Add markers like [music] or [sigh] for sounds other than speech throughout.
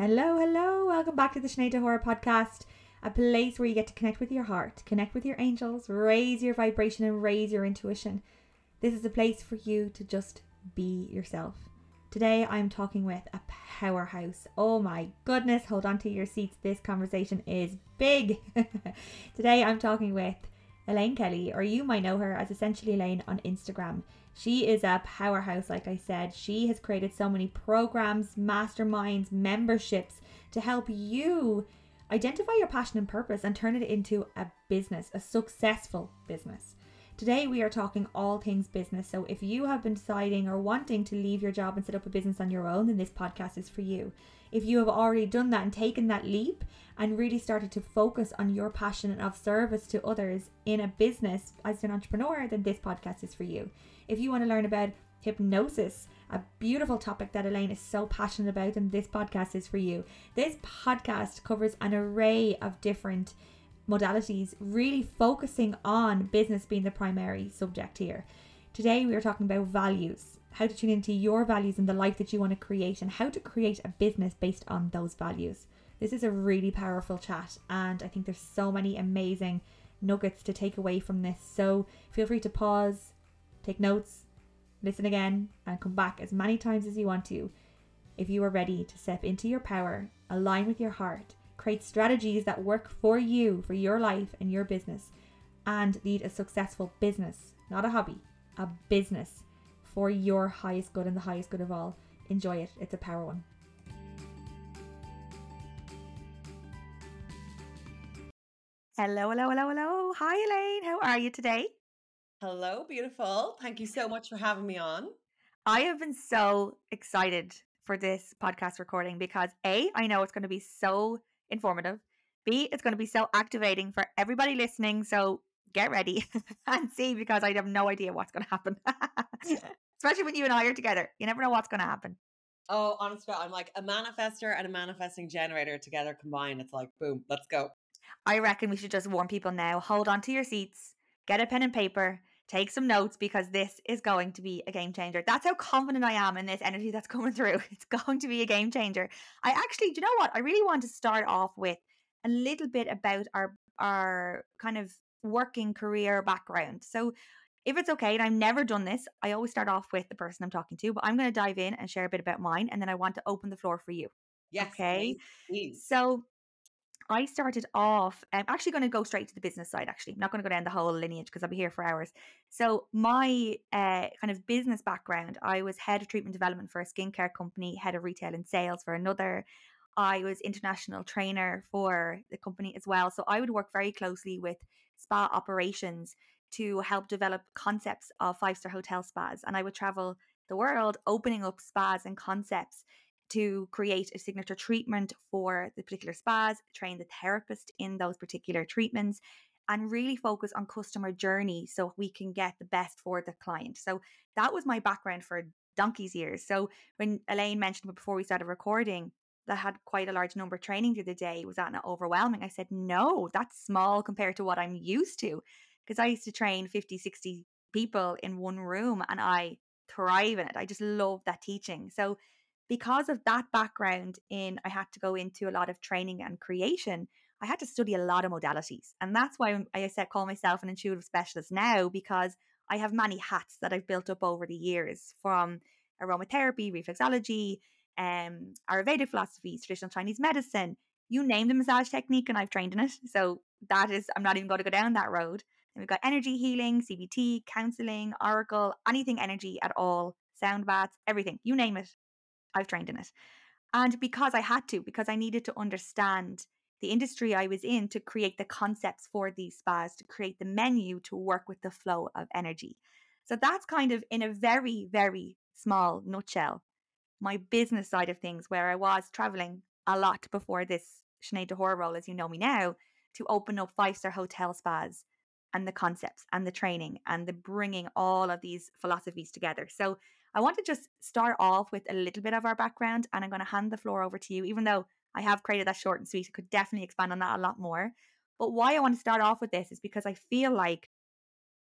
Hello, hello. Welcome back to the Sinead Horror podcast, a place where you get to connect with your heart, connect with your angels, raise your vibration, and raise your intuition. This is a place for you to just be yourself. Today, I'm talking with a powerhouse. Oh my goodness, hold on to your seats. This conversation is big. [laughs] Today, I'm talking with Elaine Kelly, or you might know her as Essentially Elaine on Instagram. She is a powerhouse, like I said. She has created so many programs, masterminds, memberships to help you identify your passion and purpose and turn it into a business, a successful business. Today, we are talking all things business. So, if you have been deciding or wanting to leave your job and set up a business on your own, then this podcast is for you. If you have already done that and taken that leap and really started to focus on your passion and of service to others in a business as an entrepreneur, then this podcast is for you. If you want to learn about hypnosis, a beautiful topic that Elaine is so passionate about, and this podcast is for you. This podcast covers an array of different modalities, really focusing on business being the primary subject here. Today, we are talking about values, how to tune into your values and the life that you want to create, and how to create a business based on those values. This is a really powerful chat, and I think there's so many amazing nuggets to take away from this. So feel free to pause, take notes, listen again, and come back as many times as you want to. If you are ready to step into your power, align with your heart, create strategies that work for you, for your life and your business, and lead a successful business, not a hobby, a business for your highest good and the highest good of all. Enjoy it, it's a power one. Hello, hello, hello, hello. Hi, Elaine. How are you today? Hello, beautiful. Thank you so much for having me on. I have been so excited for this podcast recording because A, I know it's going to be so informative. B, it's going to be so activating for everybody listening. So get ready. [laughs] and C, because I have no idea what's going to happen. [laughs] [laughs] Especially when you and I are together. You never know what's going to happen. Oh, honestly, I'm like a manifester and a manifesting generator together combined. It's like, boom, let's go. I reckon we should just warn people now. Hold on to your seats, get a pen and paper, take some notes because this is going to be a game changer. That's how confident I am in this energy that's coming through. [laughs] It's going to be a game changer. I actually, do you know what? I really want to start off with a little bit about our our kind of working career background. So if it's okay, and I've never done this, I always start off with the person I'm talking to, but I'm going to dive in and share a bit about mine, and then I want to open the floor for you. Yes. Okay. Please, please. So I started off, I'm actually going to go straight to the business side, actually. I'm not going to go down the whole lineage because I'll be here for hours. So, my uh, kind of business background I was head of treatment development for a skincare company, head of retail and sales for another. I was international trainer for the company as well. So, I would work very closely with spa operations to help develop concepts of five star hotel spas. And I would travel the world opening up spas and concepts to create a signature treatment for the particular spas, train the therapist in those particular treatments, and really focus on customer journey so we can get the best for the client. So that was my background for donkey's years. So when Elaine mentioned before we started recording, that had quite a large number training through the day. Was that not overwhelming? I said, no, that's small compared to what I'm used to. Because I used to train 50, 60 people in one room and I thrive in it. I just love that teaching. So because of that background in I had to go into a lot of training and creation, I had to study a lot of modalities. And that's why I said call myself an intuitive specialist now because I have many hats that I've built up over the years from aromatherapy, reflexology, um, Ayurvedic philosophy, traditional Chinese medicine, you name the massage technique and I've trained in it. So that is, I'm not even going to go down that road. And we've got energy healing, CBT, counseling, oracle, anything energy at all, sound baths, everything, you name it. I've trained in it. And because I had to, because I needed to understand the industry I was in to create the concepts for these spas, to create the menu to work with the flow of energy. So that's kind of in a very, very small nutshell, my business side of things, where I was traveling a lot before this Sinead Horror role, as you know me now, to open up five star hotel spas and the concepts and the training and the bringing all of these philosophies together. So I want to just start off with a little bit of our background and I'm going to hand the floor over to you, even though I have created that short and sweet. I could definitely expand on that a lot more. But why I want to start off with this is because I feel like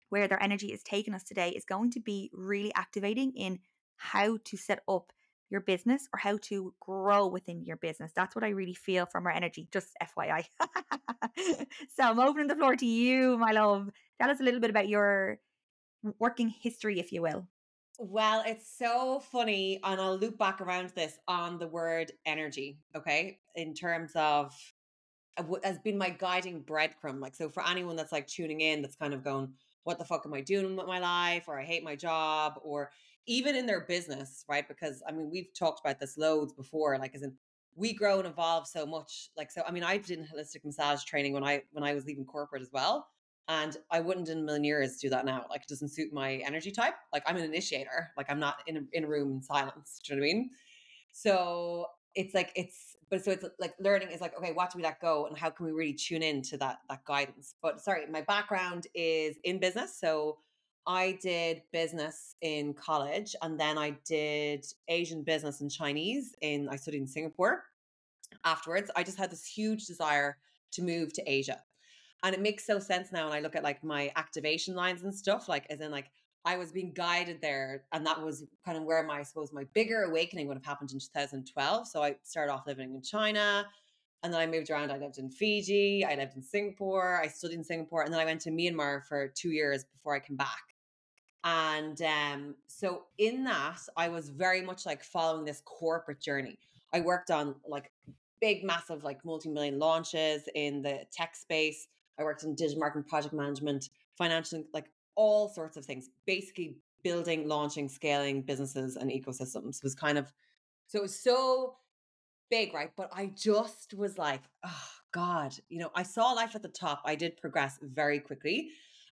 where their energy is taking us today is going to be really activating in how to set up your business or how to grow within your business. That's what I really feel from our energy, just FYI. [laughs] so I'm opening the floor to you, my love. Tell us a little bit about your working history, if you will. Well, it's so funny, and I'll loop back around this on the word energy, okay? In terms of what has been my guiding breadcrumb. Like, so for anyone that's like tuning in, that's kind of going, what the fuck am I doing with my life? Or I hate my job, or even in their business, right? Because I mean, we've talked about this loads before, like, as in, we grow and evolve so much. Like, so I mean, I did holistic massage training when I when I was leaving corporate as well. And I wouldn't in a million years do that now. Like it doesn't suit my energy type. Like I'm an initiator. Like I'm not in a, in a room in silence. Do you know what I mean? So it's like it's but so it's like learning is like okay what do we let go and how can we really tune in to that that guidance but sorry my background is in business so i did business in college and then i did asian business and chinese in i studied in singapore afterwards i just had this huge desire to move to asia and it makes so sense now when I look at like my activation lines and stuff, like as in like I was being guided there. And that was kind of where my, I suppose, my bigger awakening would have happened in 2012. So I started off living in China. And then I moved around. I lived in Fiji. I lived in Singapore. I studied in Singapore. And then I went to Myanmar for two years before I came back. And um, so in that, I was very much like following this corporate journey. I worked on like big, massive, like multi million launches in the tech space. I worked in digital marketing, project management, financial, like all sorts of things. Basically, building, launching, scaling businesses and ecosystems was kind of so it was so big, right? But I just was like, oh God, you know, I saw life at the top. I did progress very quickly.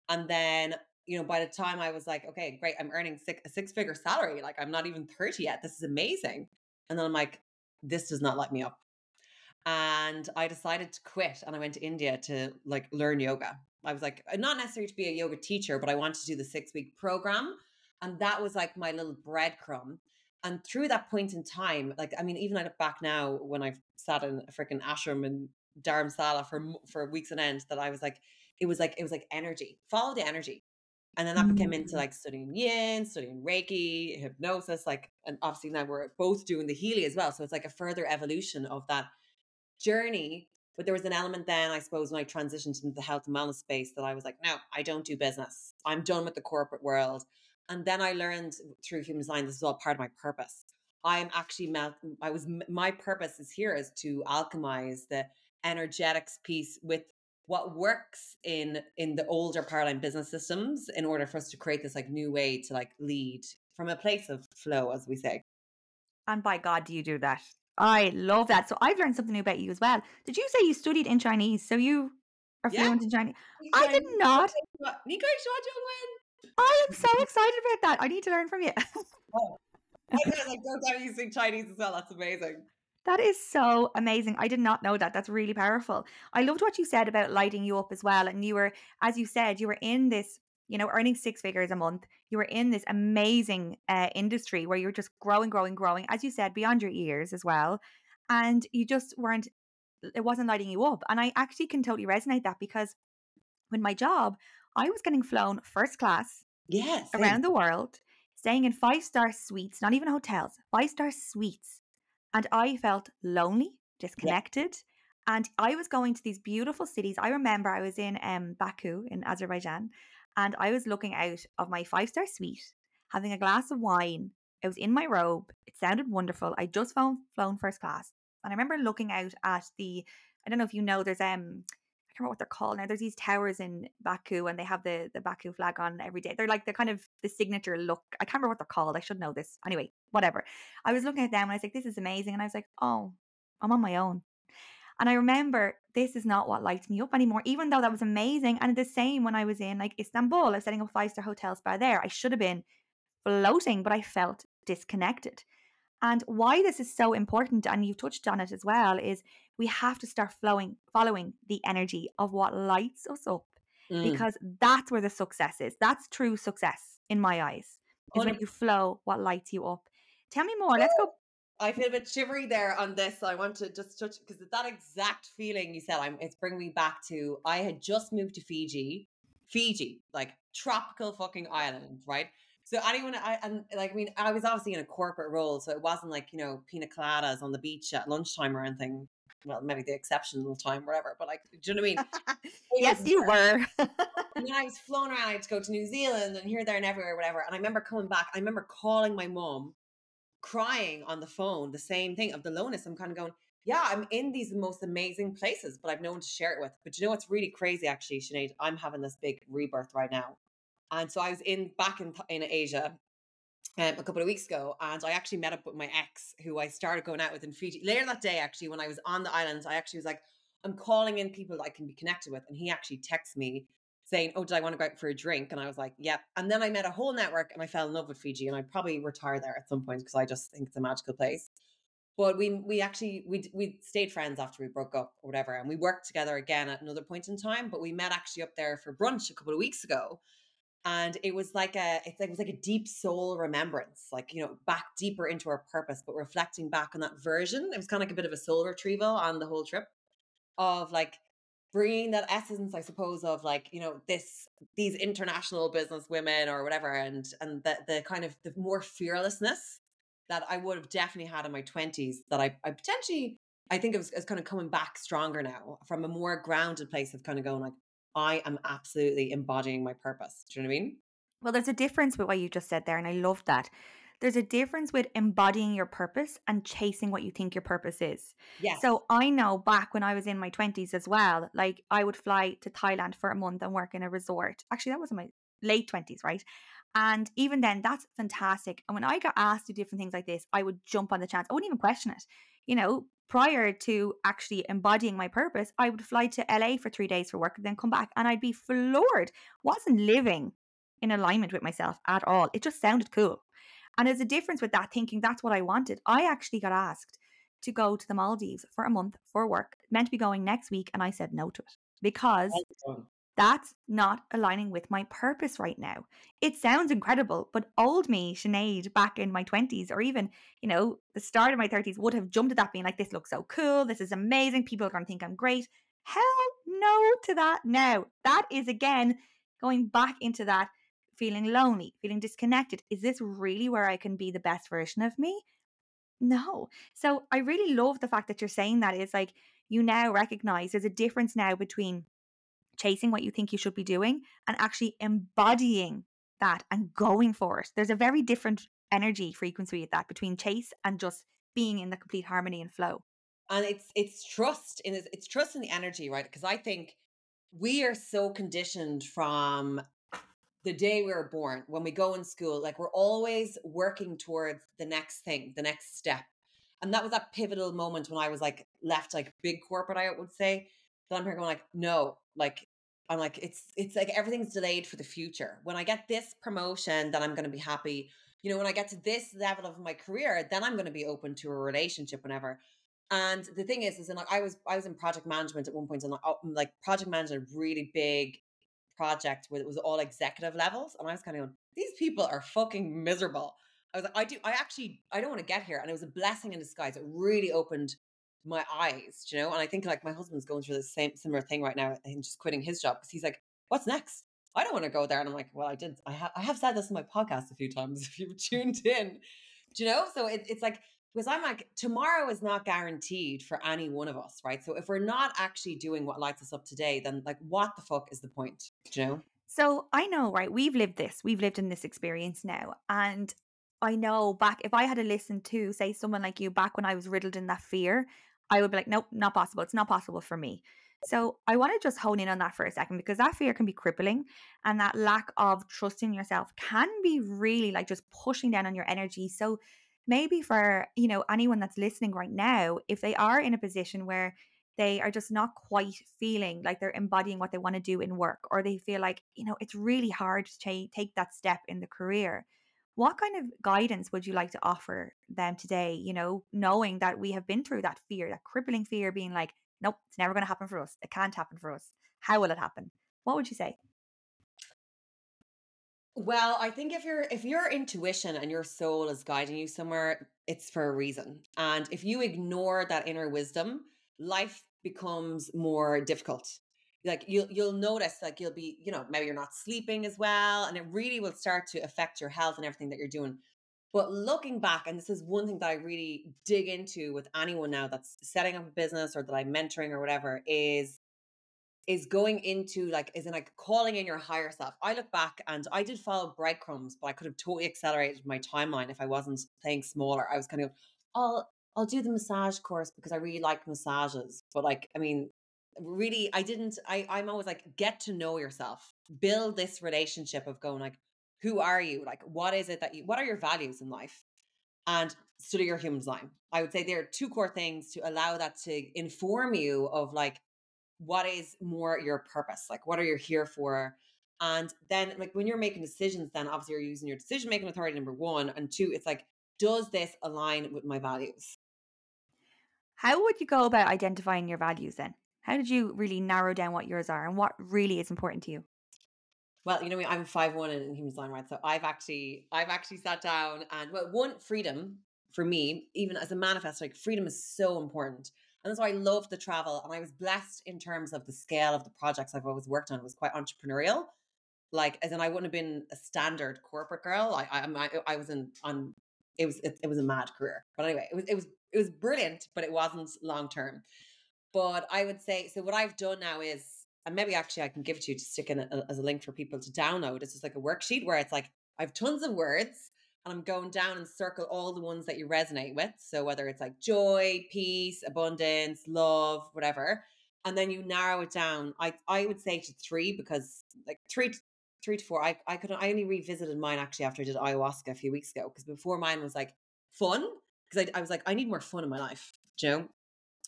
And then, you know, by the time I was like, okay, great, I'm earning six, a six figure salary. Like, I'm not even 30 yet. This is amazing. And then I'm like, this does not light me up and I decided to quit and I went to India to like learn yoga. I was like, not necessarily to be a yoga teacher, but I wanted to do the six week program. And that was like my little breadcrumb. And through that point in time, like, I mean, even I look back now when I've sat in a freaking ashram in Dharamsala for, for weeks on end, that I was like, it was like, it was like energy, follow the energy. And then that mm-hmm. became into mm. like studying yin, studying Reiki, hypnosis, like, and obviously now we're both doing the Healy as well. So it's like a further evolution of that journey. But there was an element then, I suppose, when I transitioned into the health and wellness space that I was like, no, I don't do business. I'm done with the corporate world. And then I learned through human design, this is all part of my purpose. I'm actually, I was, my purpose is here is to alchemize the energetics piece with what works in in the older paradigm business systems in order for us to create this like new way to like lead from a place of flow as we say and by god do you do that I love that. So I've learned something new about you as well. Did you say you studied in Chinese? So you are yeah. fluent in Chinese? I did not. I am so excited about that. I need to learn from you. oh. [laughs] I know, like, don't you speak Chinese as well. That's amazing. That is so amazing. I did not know that. That's really powerful. I loved what you said about lighting you up as well. And you were, as you said, you were in this you know, earning six figures a month. You were in this amazing uh, industry where you're just growing, growing, growing, as you said, beyond your ears as well. And you just weren't, it wasn't lighting you up. And I actually can totally resonate that because with my job, I was getting flown first class yes, around the world, staying in five star suites, not even hotels, five star suites. And I felt lonely, disconnected. Yeah. And I was going to these beautiful cities. I remember I was in um, Baku in Azerbaijan and I was looking out of my five star suite, having a glass of wine. I was in my robe. It sounded wonderful. I just flown, flown first class. And I remember looking out at the, I don't know if you know, there's, um, I can't remember what they're called now. There's these towers in Baku and they have the, the Baku flag on every day. They're like the kind of the signature look. I can't remember what they're called. I should know this. Anyway, whatever. I was looking at them and I was like, this is amazing. And I was like, oh, I'm on my own. And I remember this is not what lights me up anymore, even though that was amazing. And the same when I was in like Istanbul, I was setting up five star hotel spa there. I should have been floating, but I felt disconnected. And why this is so important, and you've touched on it as well, is we have to start flowing, following the energy of what lights us up, mm. because that's where the success is. That's true success in my eyes. Is when you flow what lights you up. Tell me more. Let's go I feel a bit shivery there on this. So I want to just touch because that exact feeling you said, I'm it's bringing me back to I had just moved to Fiji, Fiji, like tropical fucking island, right? So anyone, I and like, I mean, I was obviously in a corporate role, so it wasn't like you know pina coladas on the beach at lunchtime or anything. Well, maybe the exceptional time, whatever. But like, do you know what I mean? [laughs] yes, you were. and then I was flown around. I had to go to New Zealand and here, there, and everywhere, whatever. And I remember coming back. I remember calling my mom, crying on the phone, the same thing of the lowness. I'm kind of going, yeah, I'm in these most amazing places, but I've no one to share it with. But you know what's really crazy, actually, Sinead? I'm having this big rebirth right now. And so I was in back in, in Asia um, a couple of weeks ago, and I actually met up with my ex, who I started going out with in Fiji. Later that day, actually, when I was on the island, I actually was like, I'm calling in people that I can be connected with. And he actually texts me saying, Oh, did I want to go out for a drink? And I was like, Yep. And then I met a whole network and I fell in love with Fiji. And I'd probably retire there at some point because I just think it's a magical place. But we we actually we we stayed friends after we broke up or whatever, and we worked together again at another point in time. But we met actually up there for brunch a couple of weeks ago, and it was like a it was like a deep soul remembrance, like you know back deeper into our purpose, but reflecting back on that version. It was kind of like a bit of a soul retrieval on the whole trip of like bringing that essence i suppose of like you know this these international business women or whatever and and the, the kind of the more fearlessness that i would have definitely had in my 20s that i, I potentially i think it was, it's kind of coming back stronger now from a more grounded place of kind of going like i am absolutely embodying my purpose. Do you know what i mean? Well there's a difference with what you just said there and i love that there's a difference with embodying your purpose and chasing what you think your purpose is. Yes. So I know back when I was in my 20s as well, like I would fly to Thailand for a month and work in a resort. Actually, that was in my late 20s, right? And even then, that's fantastic. And when I got asked to do different things like this, I would jump on the chance. I wouldn't even question it. You know, prior to actually embodying my purpose, I would fly to LA for three days for work and then come back and I'd be floored. Wasn't living in alignment with myself at all. It just sounded cool. And there's a difference with that thinking that's what I wanted. I actually got asked to go to the Maldives for a month for work, meant to be going next week, and I said no to it because that's not aligning with my purpose right now. It sounds incredible, but old me, Sinead, back in my 20s or even, you know, the start of my 30s would have jumped at that being like, this looks so cool. This is amazing. People are going to think I'm great. Hell no to that now. That is again going back into that feeling lonely, feeling disconnected. Is this really where I can be the best version of me? No. So I really love the fact that you're saying that is like you now recognize there's a difference now between chasing what you think you should be doing and actually embodying that and going for it. There's a very different energy frequency at that between chase and just being in the complete harmony and flow. And it's it's trust in it's trust in the energy, right? Because I think we are so conditioned from the day we were born, when we go in school, like we're always working towards the next thing, the next step. And that was that pivotal moment when I was like left like big corporate, I would say. That I'm here going like, no, like I'm like, it's it's like everything's delayed for the future. When I get this promotion, then I'm gonna be happy. You know, when I get to this level of my career, then I'm gonna be open to a relationship whenever. And the thing is, is in like I was I was in project management at one point, and like, oh, like project management, really big project where it was all executive levels. And I was kind of going, these people are fucking miserable. I was like, I do, I actually, I don't want to get here. And it was a blessing in disguise. It really opened my eyes, you know? And I think like my husband's going through the same similar thing right now and just quitting his job because he's like, what's next? I don't want to go there. And I'm like, well, I did. I, ha- I have said this in my podcast a few times [laughs] if you've tuned in, do you know? So it, it's like because I'm like, tomorrow is not guaranteed for any one of us, right? So if we're not actually doing what lights us up today, then like, what the fuck is the point? Do you know? So I know, right? We've lived this, we've lived in this experience now. And I know back, if I had to listen to, say, someone like you back when I was riddled in that fear, I would be like, nope, not possible. It's not possible for me. So I want to just hone in on that for a second because that fear can be crippling and that lack of trust in yourself can be really like just pushing down on your energy. So maybe for you know anyone that's listening right now if they are in a position where they are just not quite feeling like they're embodying what they want to do in work or they feel like you know it's really hard to take that step in the career what kind of guidance would you like to offer them today you know knowing that we have been through that fear that crippling fear being like nope it's never going to happen for us. It can't happen for us. How will it happen? What would you say well, I think if your if your intuition and your soul is guiding you somewhere, it's for a reason. And if you ignore that inner wisdom, life becomes more difficult. like you'll you'll notice like you'll be you know maybe you're not sleeping as well and it really will start to affect your health and everything that you're doing but looking back and this is one thing that i really dig into with anyone now that's setting up a business or that i'm mentoring or whatever is is going into like is in like calling in your higher self. I look back and i did follow breadcrumbs but i could have totally accelerated my timeline if i wasn't playing smaller. I was kind of i'll I'll do the massage course because I really like massages. But like, I mean, really i didn't i i'm always like get to know yourself build this relationship of going like who are you? Like what is it that you what are your values in life? And study your human design. I would say there are two core things to allow that to inform you of like what is more your purpose? Like what are you here for? And then like when you're making decisions then obviously you're using your decision making authority number one and two it's like does this align with my values? How would you go about identifying your values then? How did you really narrow down what yours are and what really is important to you? Well, you know, I'm five one in human design, right? So I've actually, I've actually sat down and well, one freedom for me, even as a manifest, like freedom is so important, and so I love the travel. And I was blessed in terms of the scale of the projects I've always worked on. It was quite entrepreneurial, like as in I wouldn't have been a standard corporate girl. I, I, I, I was in on. It was it, it was a mad career, but anyway, it was it was it was brilliant, but it wasn't long term. But I would say, so what I've done now is, and maybe actually I can give it to you to stick in a, as a link for people to download. It's just like a worksheet where it's like, I have tons of words and I'm going down and circle all the ones that you resonate with. So whether it's like joy, peace, abundance, love, whatever. And then you narrow it down. I, I would say to three because like three, to, three to four. I, I could I only revisited mine actually after I did ayahuasca a few weeks ago because before mine was like fun because I, I was like I need more fun in my life, you know.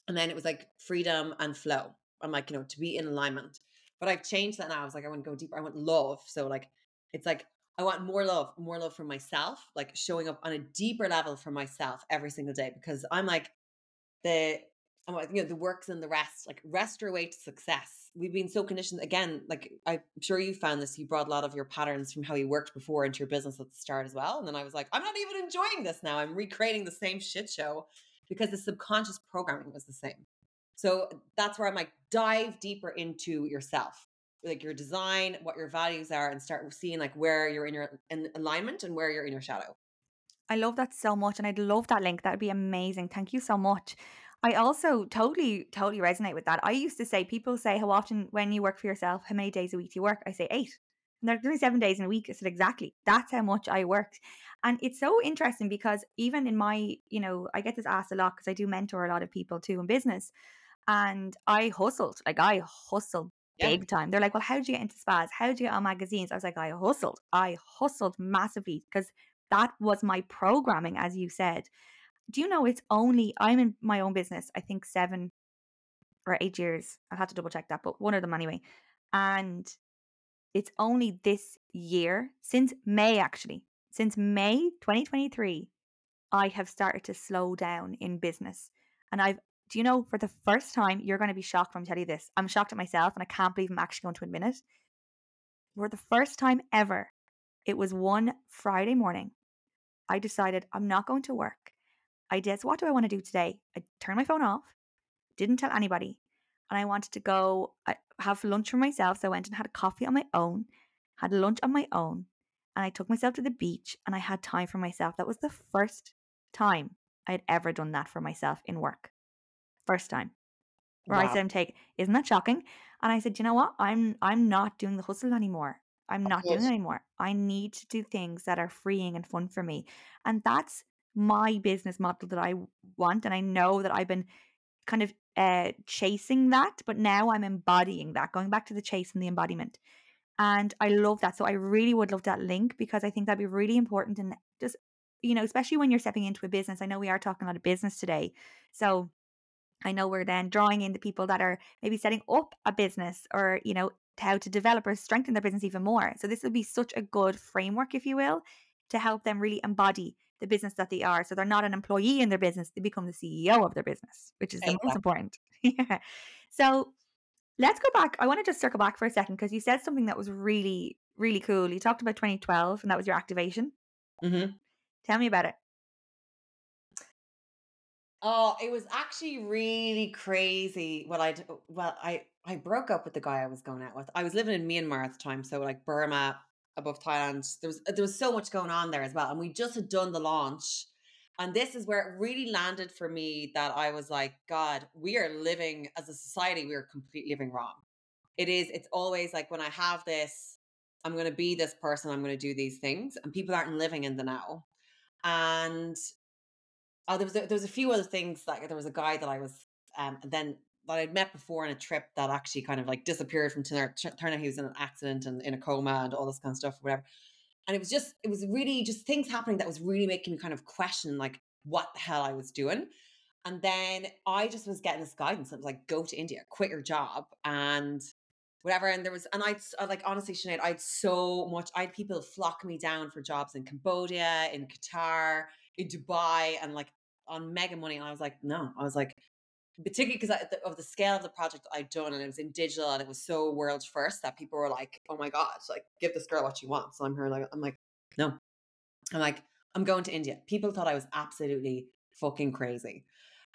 And then it was like freedom and flow. I'm like, you know, to be in alignment. But I've changed that now. I was like, I want to go deeper. I want love. So like it's like I want more love, more love for myself, like showing up on a deeper level for myself every single day because I'm like the I'm like, you know, the works and the rest, like rest your way to success. We've been so conditioned again, like I'm sure you found this, you brought a lot of your patterns from how you worked before into your business at the start as well. And then I was like, I'm not even enjoying this now. I'm recreating the same shit show because the subconscious programming was the same. So that's where I'm like, dive deeper into yourself, like your design, what your values are, and start seeing like where you're in your in alignment and where you're in your shadow. I love that so much, and I'd love that link. That'd be amazing. Thank you so much. I also totally, totally resonate with that. I used to say, people say, how often when you work for yourself, how many days a week do you work? I say eight. And there's only seven days in a week. I said, exactly. That's how much I worked. And it's so interesting because even in my, you know, I get this asked a lot because I do mentor a lot of people too in business. And I hustled, like I hustled yeah. big time. They're like, well, how did you get into spas? How did you get on magazines? I was like, I hustled. I hustled massively because that was my programming, as you said. Do you know it's only, I'm in my own business, I think seven or eight years. I'll have to double check that, but one of them anyway. And it's only this year, since May actually, since May 2023, I have started to slow down in business. And I've, do you know, for the first time, you're going to be shocked when I tell you this. I'm shocked at myself and I can't believe I'm actually going to admit it. For the first time ever, it was one Friday morning. I decided I'm not going to work. I did, so what do I want to do today? I turned my phone off, didn't tell anybody, and I wanted to go uh, have lunch for myself. So I went and had a coffee on my own, had lunch on my own, and I took myself to the beach and I had time for myself. That was the first time I had ever done that for myself in work. First time. Where wow. I said, I'm taking isn't that shocking? And I said, you know what? I'm I'm not doing the hustle anymore. I'm not doing it anymore. I need to do things that are freeing and fun for me. And that's my business model that I want. And I know that I've been kind of uh, chasing that, but now I'm embodying that, going back to the chase and the embodiment. And I love that. So I really would love that link because I think that'd be really important and just, you know, especially when you're stepping into a business. I know we are talking about a business today. So I know we're then drawing in the people that are maybe setting up a business or, you know, how to develop or strengthen their business even more. So this would be such a good framework, if you will, to help them really embody the business that they are. So they're not an employee in their business, they become the CEO of their business, which is exactly. the most important. [laughs] yeah. So let's go back. I want to just circle back for a second because you said something that was really, really cool. You talked about 2012 and that was your activation. Mm-hmm. Tell me about it. Oh, it was actually really crazy. Well, I uh, well, I I broke up with the guy I was going out with. I was living in Myanmar at the time, so like Burma, above Thailand. There was there was so much going on there as well, and we just had done the launch. And this is where it really landed for me that I was like, God, we are living as a society, we are completely living wrong. It is, it's always like when I have this, I'm going to be this person, I'm going to do these things, and people aren't living in the now. And oh, there was a, there was a few other things. Like there was a guy that I was, um, then that I'd met before on a trip that actually kind of like disappeared from turned out he was in an accident and in a coma and all this kind of stuff, whatever. And it was just, it was really just things happening that was really making me kind of question like what the hell I was doing. And then I just was getting this guidance. It was like, go to India, quit your job and whatever. And there was, and I'd like, honestly, Sinead, I'd so much, I had people flock me down for jobs in Cambodia, in Qatar, in Dubai, and like on mega money. And I was like, no, I was like, particularly because of the scale of the project I'd done and it was in digital and it was so world first that people were like, oh my God, like give this girl what she wants. So I'm here like, I'm like, no. I'm like, I'm going to India. People thought I was absolutely fucking crazy.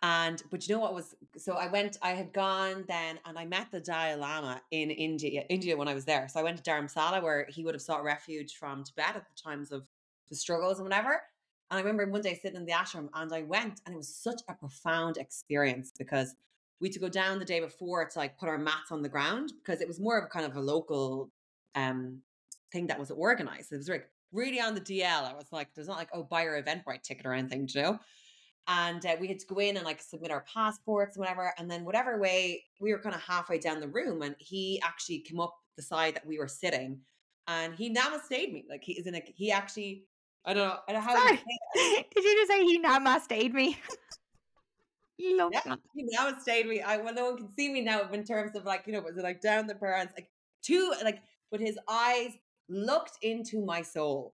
And but you know what was so I went, I had gone then and I met the Dalai Lama in India, India when I was there. So I went to Dharamsala where he would have sought refuge from Tibet at the times of the struggles and whatever. And I remember one day sitting in the ashram and I went and it was such a profound experience because we had to go down the day before to like put our mats on the ground because it was more of a kind of a local um thing that was organized. It was like really on the DL. I was like, there's not like, oh, buy your Eventbrite ticket or anything, you know? And uh, we had to go in and like submit our passports and whatever. And then whatever way, we were kind of halfway down the room and he actually came up the side that we were sitting and he namaste me. Like he is in a, he actually I don't know. I don't know. Sorry. [laughs] Did you just say he namaste me? [laughs] Love yeah, that. He namaste me. I well, no one can see me now in terms of like you know, was it like down the parents like two like, but his eyes looked into my soul,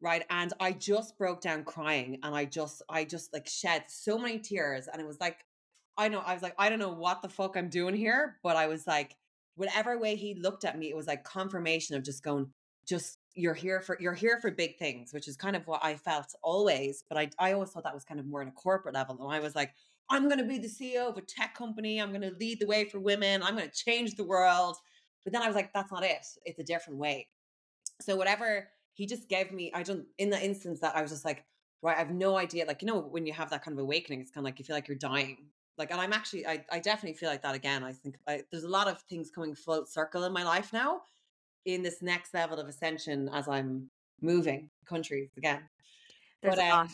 right? And I just broke down crying, and I just, I just like shed so many tears, and it was like, I know, I was like, I don't know what the fuck I'm doing here, but I was like, whatever way he looked at me, it was like confirmation of just going, just you're here for you're here for big things, which is kind of what I felt always. But I I always thought that was kind of more on a corporate level. And I was like, I'm going to be the CEO of a tech company. I'm going to lead the way for women. I'm going to change the world. But then I was like, that's not it. It's a different way. So whatever he just gave me, I don't in the instance that I was just like, right, I have no idea. Like, you know, when you have that kind of awakening, it's kind of like you feel like you're dying. Like, and I'm actually, I, I definitely feel like that again. I think I, there's a lot of things coming full circle in my life now in this next level of ascension as I'm moving countries again. There's but, um,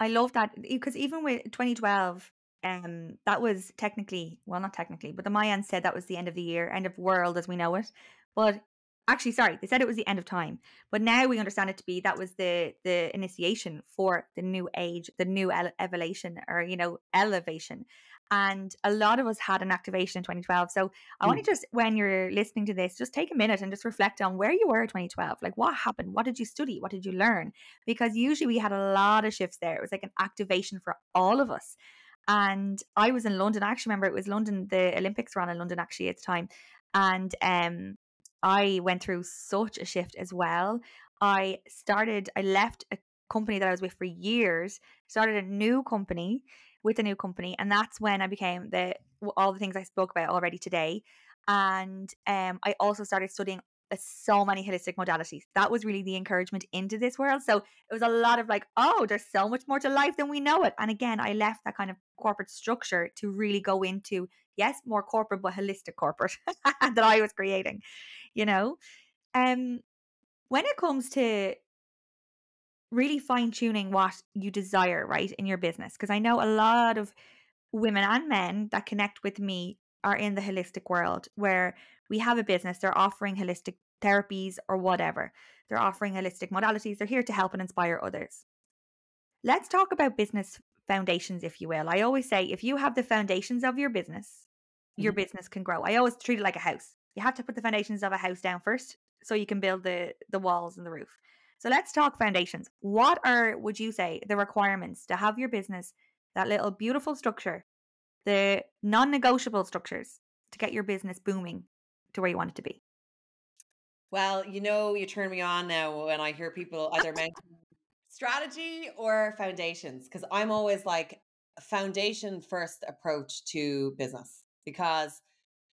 I love that because even with 2012, um, that was technically well, not technically, but the Mayans said that was the end of the year, end of world as we know it. But actually, sorry, they said it was the end of time. But now we understand it to be that was the the initiation for the new age, the new ele- evolution, or you know, elevation. And a lot of us had an activation in 2012. So I mm. want to just, when you're listening to this, just take a minute and just reflect on where you were in 2012. Like what happened? What did you study? What did you learn? Because usually we had a lot of shifts there. It was like an activation for all of us. And I was in London. I actually remember it was London, the Olympics were on in London actually at the time. And um, I went through such a shift as well. I started, I left a company that I was with for years, started a new company with a new company, and that's when I became the all the things I spoke about already today. And um, I also started studying uh, so many holistic modalities. That was really the encouragement into this world. So it was a lot of like, oh, there's so much more to life than we know it. And again, I left that kind of corporate structure to really go into, yes, more corporate, but holistic corporate [laughs] that I was creating, you know? Um, when it comes to really fine tuning what you desire, right, in your business. Because I know a lot of women and men that connect with me are in the holistic world where we have a business, they're offering holistic therapies or whatever. They're offering holistic modalities. They're here to help and inspire others. Let's talk about business foundations, if you will. I always say if you have the foundations of your business, your mm-hmm. business can grow. I always treat it like a house. You have to put the foundations of a house down first so you can build the the walls and the roof. So let's talk foundations. What are, would you say, the requirements to have your business, that little beautiful structure, the non negotiable structures to get your business booming to where you want it to be? Well, you know, you turn me on now when I hear people either [laughs] mention strategy or foundations because I'm always like, foundation first approach to business because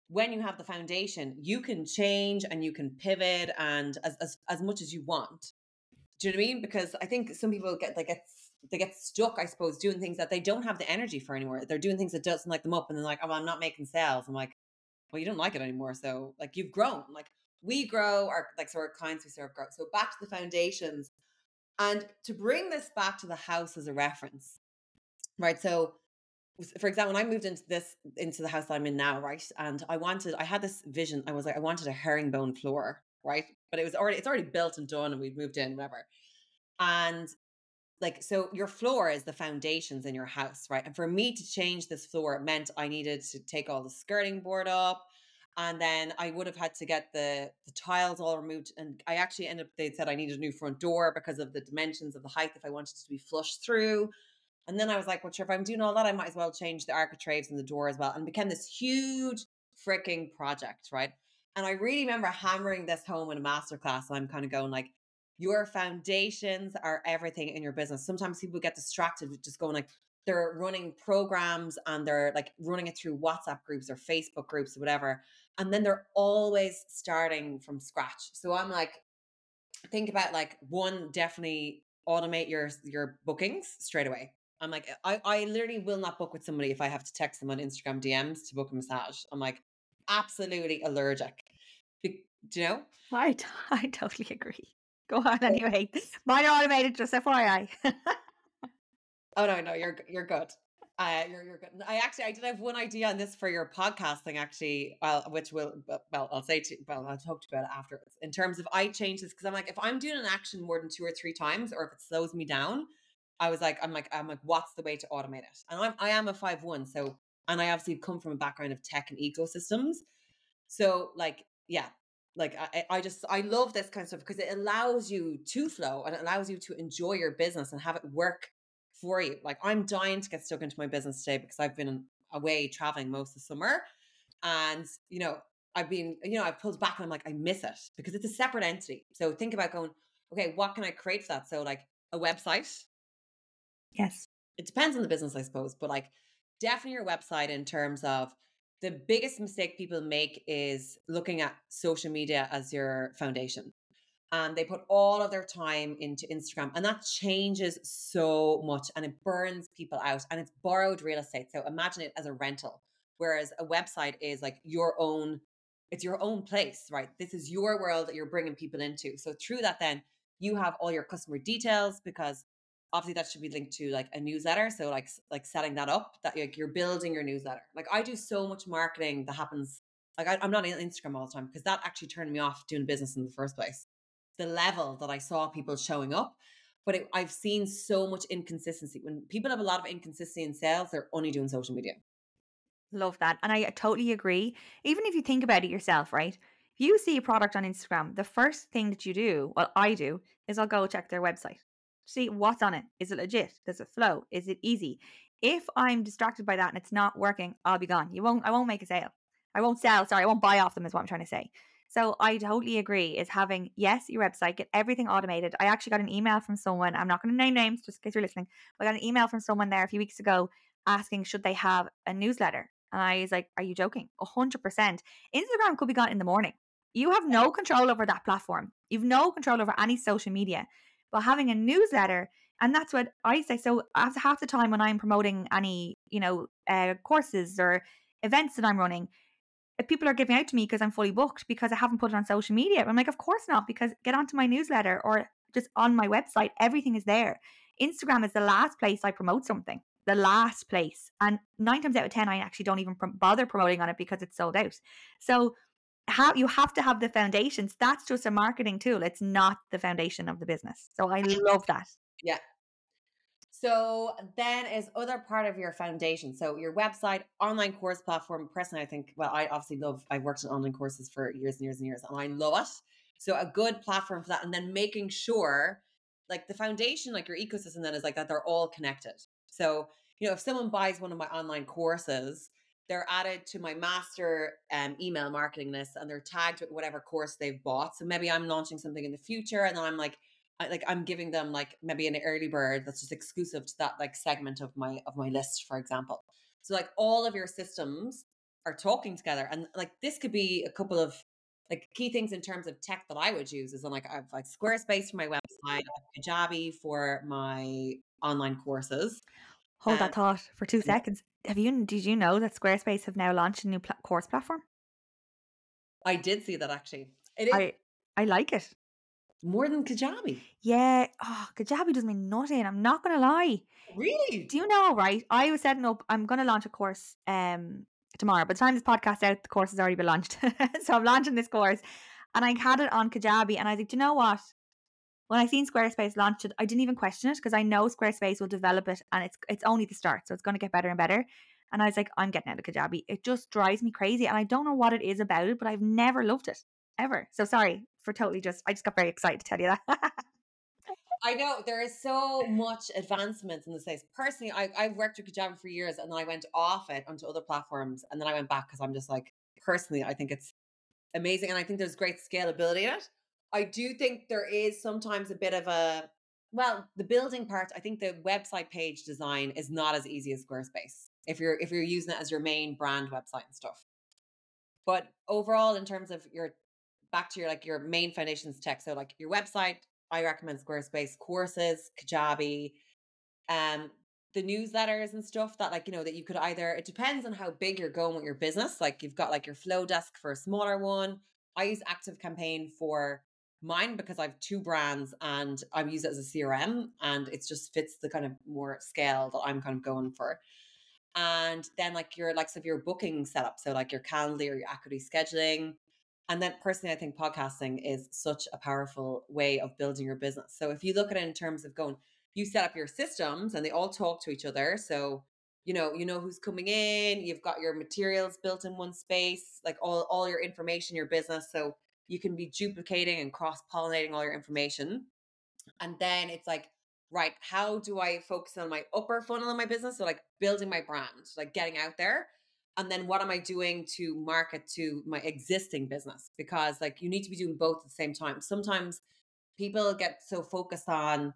when you have the foundation, you can change and you can pivot and as, as, as much as you want. Do you know what I mean? Because I think some people get they get they get stuck, I suppose, doing things that they don't have the energy for anymore. They're doing things that doesn't like them up, and they're like, "Oh, I'm not making sales." I'm like, "Well, you don't like it anymore, so like you've grown. Like we grow, our like so our clients we serve grow. So back to the foundations, and to bring this back to the house as a reference, right? So for example, when I moved into this into the house I'm in now, right, and I wanted, I had this vision. I was like, I wanted a herringbone floor, right, but it was already it's already built and done, and we'd moved in, whatever. And like, so your floor is the foundations in your house, right? And for me to change this floor, it meant I needed to take all the skirting board up, and then I would have had to get the the tiles all removed. And I actually ended up. They said I needed a new front door because of the dimensions of the height if I wanted to be flush through. And then I was like, well, sure, if I'm doing all that, I might as well change the architraves and the door as well. And became this huge freaking project, right? And I really remember hammering this home in a masterclass. And I'm kind of going like, your foundations are everything in your business. Sometimes people get distracted with just going like, they're running programs and they're like running it through WhatsApp groups or Facebook groups or whatever. And then they're always starting from scratch. So I'm like, think about like one, definitely automate your your bookings straight away. I'm like, I, I literally will not book with somebody if I have to text them on Instagram DMs to book a massage. I'm like, absolutely allergic. Do you know? I, [laughs] I totally agree. Go on anyway. [laughs] Mine are automated, just FYI. [laughs] oh no, no, you're you're good. Uh, you're you're good. I actually I did have one idea on this for your podcasting actually, uh, which will well I'll say to well I'll talk to you about it afterwards. In terms of I change this because I'm like if I'm doing an action more than two or three times or if it slows me down, I was like, I'm like, I'm like, what's the way to automate it? And I'm, I am a five one, so and I obviously come from a background of tech and ecosystems, so like, yeah, like I, I just I love this kind of stuff because it allows you to flow and it allows you to enjoy your business and have it work for you. Like I'm dying to get stuck into my business today because I've been away traveling most of the summer, and you know I've been, you know, I've pulled back and I'm like, I miss it because it's a separate entity. So think about going, okay, what can I create for that? So like a website, Yes. It depends on the business, I suppose, but like definitely your website in terms of the biggest mistake people make is looking at social media as your foundation. And they put all of their time into Instagram, and that changes so much and it burns people out and it's borrowed real estate. So imagine it as a rental, whereas a website is like your own, it's your own place, right? This is your world that you're bringing people into. So through that, then you have all your customer details because obviously that should be linked to like a newsletter so like like setting that up that like you're building your newsletter. Like i do so much marketing that happens like I, am not on instagram all the time because that actually turned me off doing business in the first place. The level that i saw people showing up but it, i've seen so much inconsistency. When people have a lot of inconsistency in sales they're only doing social media. Love that and i totally agree. Even if you think about it yourself right? If you see a product on instagram the first thing that you do well i do is i'll go check their website see what's on it. Is it legit? Does it flow? Is it easy? If I'm distracted by that and it's not working, I'll be gone. You won't I won't make a sale. I won't sell, sorry, I won't buy off them is what I'm trying to say. So I totally agree is having yes, your website, get everything automated. I actually got an email from someone, I'm not going to name names just in case you're listening. I got an email from someone there a few weeks ago asking should they have a newsletter. And I was like, Are you joking? hundred percent. Instagram could be gone in the morning. You have no control over that platform. You've no control over any social media but having a newsletter and that's what I say. So after half the time when I'm promoting any, you know, uh, courses or events that I'm running, uh, people are giving out to me because I'm fully booked because I haven't put it on social media. I'm like, of course not, because get onto my newsletter or just on my website, everything is there. Instagram is the last place I promote something, the last place, and nine times out of ten, I actually don't even bother promoting on it because it's sold out. So how you have to have the foundations. That's just a marketing tool. It's not the foundation of the business. So I love that. Yeah. So then is other part of your foundation. So your website, online course platform. Personally, I think, well, I obviously love, I've worked in online courses for years and years and years, and I love it. So a good platform for that. And then making sure like the foundation, like your ecosystem then is like that they're all connected. So, you know, if someone buys one of my online courses, they're added to my master um, email marketing list and they're tagged with whatever course they've bought. So maybe I'm launching something in the future and then I'm like, I, like I'm giving them like maybe an early bird that's just exclusive to that like segment of my of my list, for example. So like all of your systems are talking together, and like this could be a couple of like key things in terms of tech that I would use is on like I've like Squarespace for my website, Kajabi for my online courses. Hold that thought for two seconds. Have you did you know that Squarespace have now launched a new pl- course platform? I did see that actually. It is I I like it. more than Kajabi. Yeah. Oh, Kajabi does me nothing. I'm not gonna lie. Really? Do you know, right? I was setting up I'm gonna launch a course um tomorrow. By the time this podcast out, the course has already been launched. [laughs] so I'm launching this course. And I had it on Kajabi and I was like, do you know what? When I seen Squarespace launch it, I didn't even question it because I know Squarespace will develop it and it's it's only the start. So it's gonna get better and better. And I was like, I'm getting out of Kajabi. It just drives me crazy. And I don't know what it is about it, but I've never loved it. Ever. So sorry for totally just I just got very excited to tell you that. [laughs] I know there is so much advancements in the space. Personally, I, I've worked with Kajabi for years and then I went off it onto other platforms and then I went back because I'm just like, personally, I think it's amazing and I think there's great scalability in it. I do think there is sometimes a bit of a, well, the building part, I think the website page design is not as easy as Squarespace if you're if you're using it as your main brand website and stuff. But overall, in terms of your back to your like your main foundations tech, so like your website, I recommend Squarespace courses, Kajabi, um, the newsletters and stuff that like you know that you could either. It depends on how big you're going with your business. Like you've got like your Flodesk for a smaller one. I use Active Campaign for mine because I have two brands and I use it as a CRM and it just fits the kind of more scale that I'm kind of going for. And then like your likes of your booking setup, so like your Calendly or your Acuity Scheduling, and then personally, I think podcasting is such a powerful way of building your business. So if you look at it in terms of going, you set up your systems and they all talk to each other. So you know, you know who's coming in, you've got your materials built in one space, like all, all your information, your business. So you can be duplicating and cross-pollinating all your information. And then it's like, right, how do I focus on my upper funnel in my business? So like building my brand, like getting out there and then what am i doing to market to my existing business because like you need to be doing both at the same time sometimes people get so focused on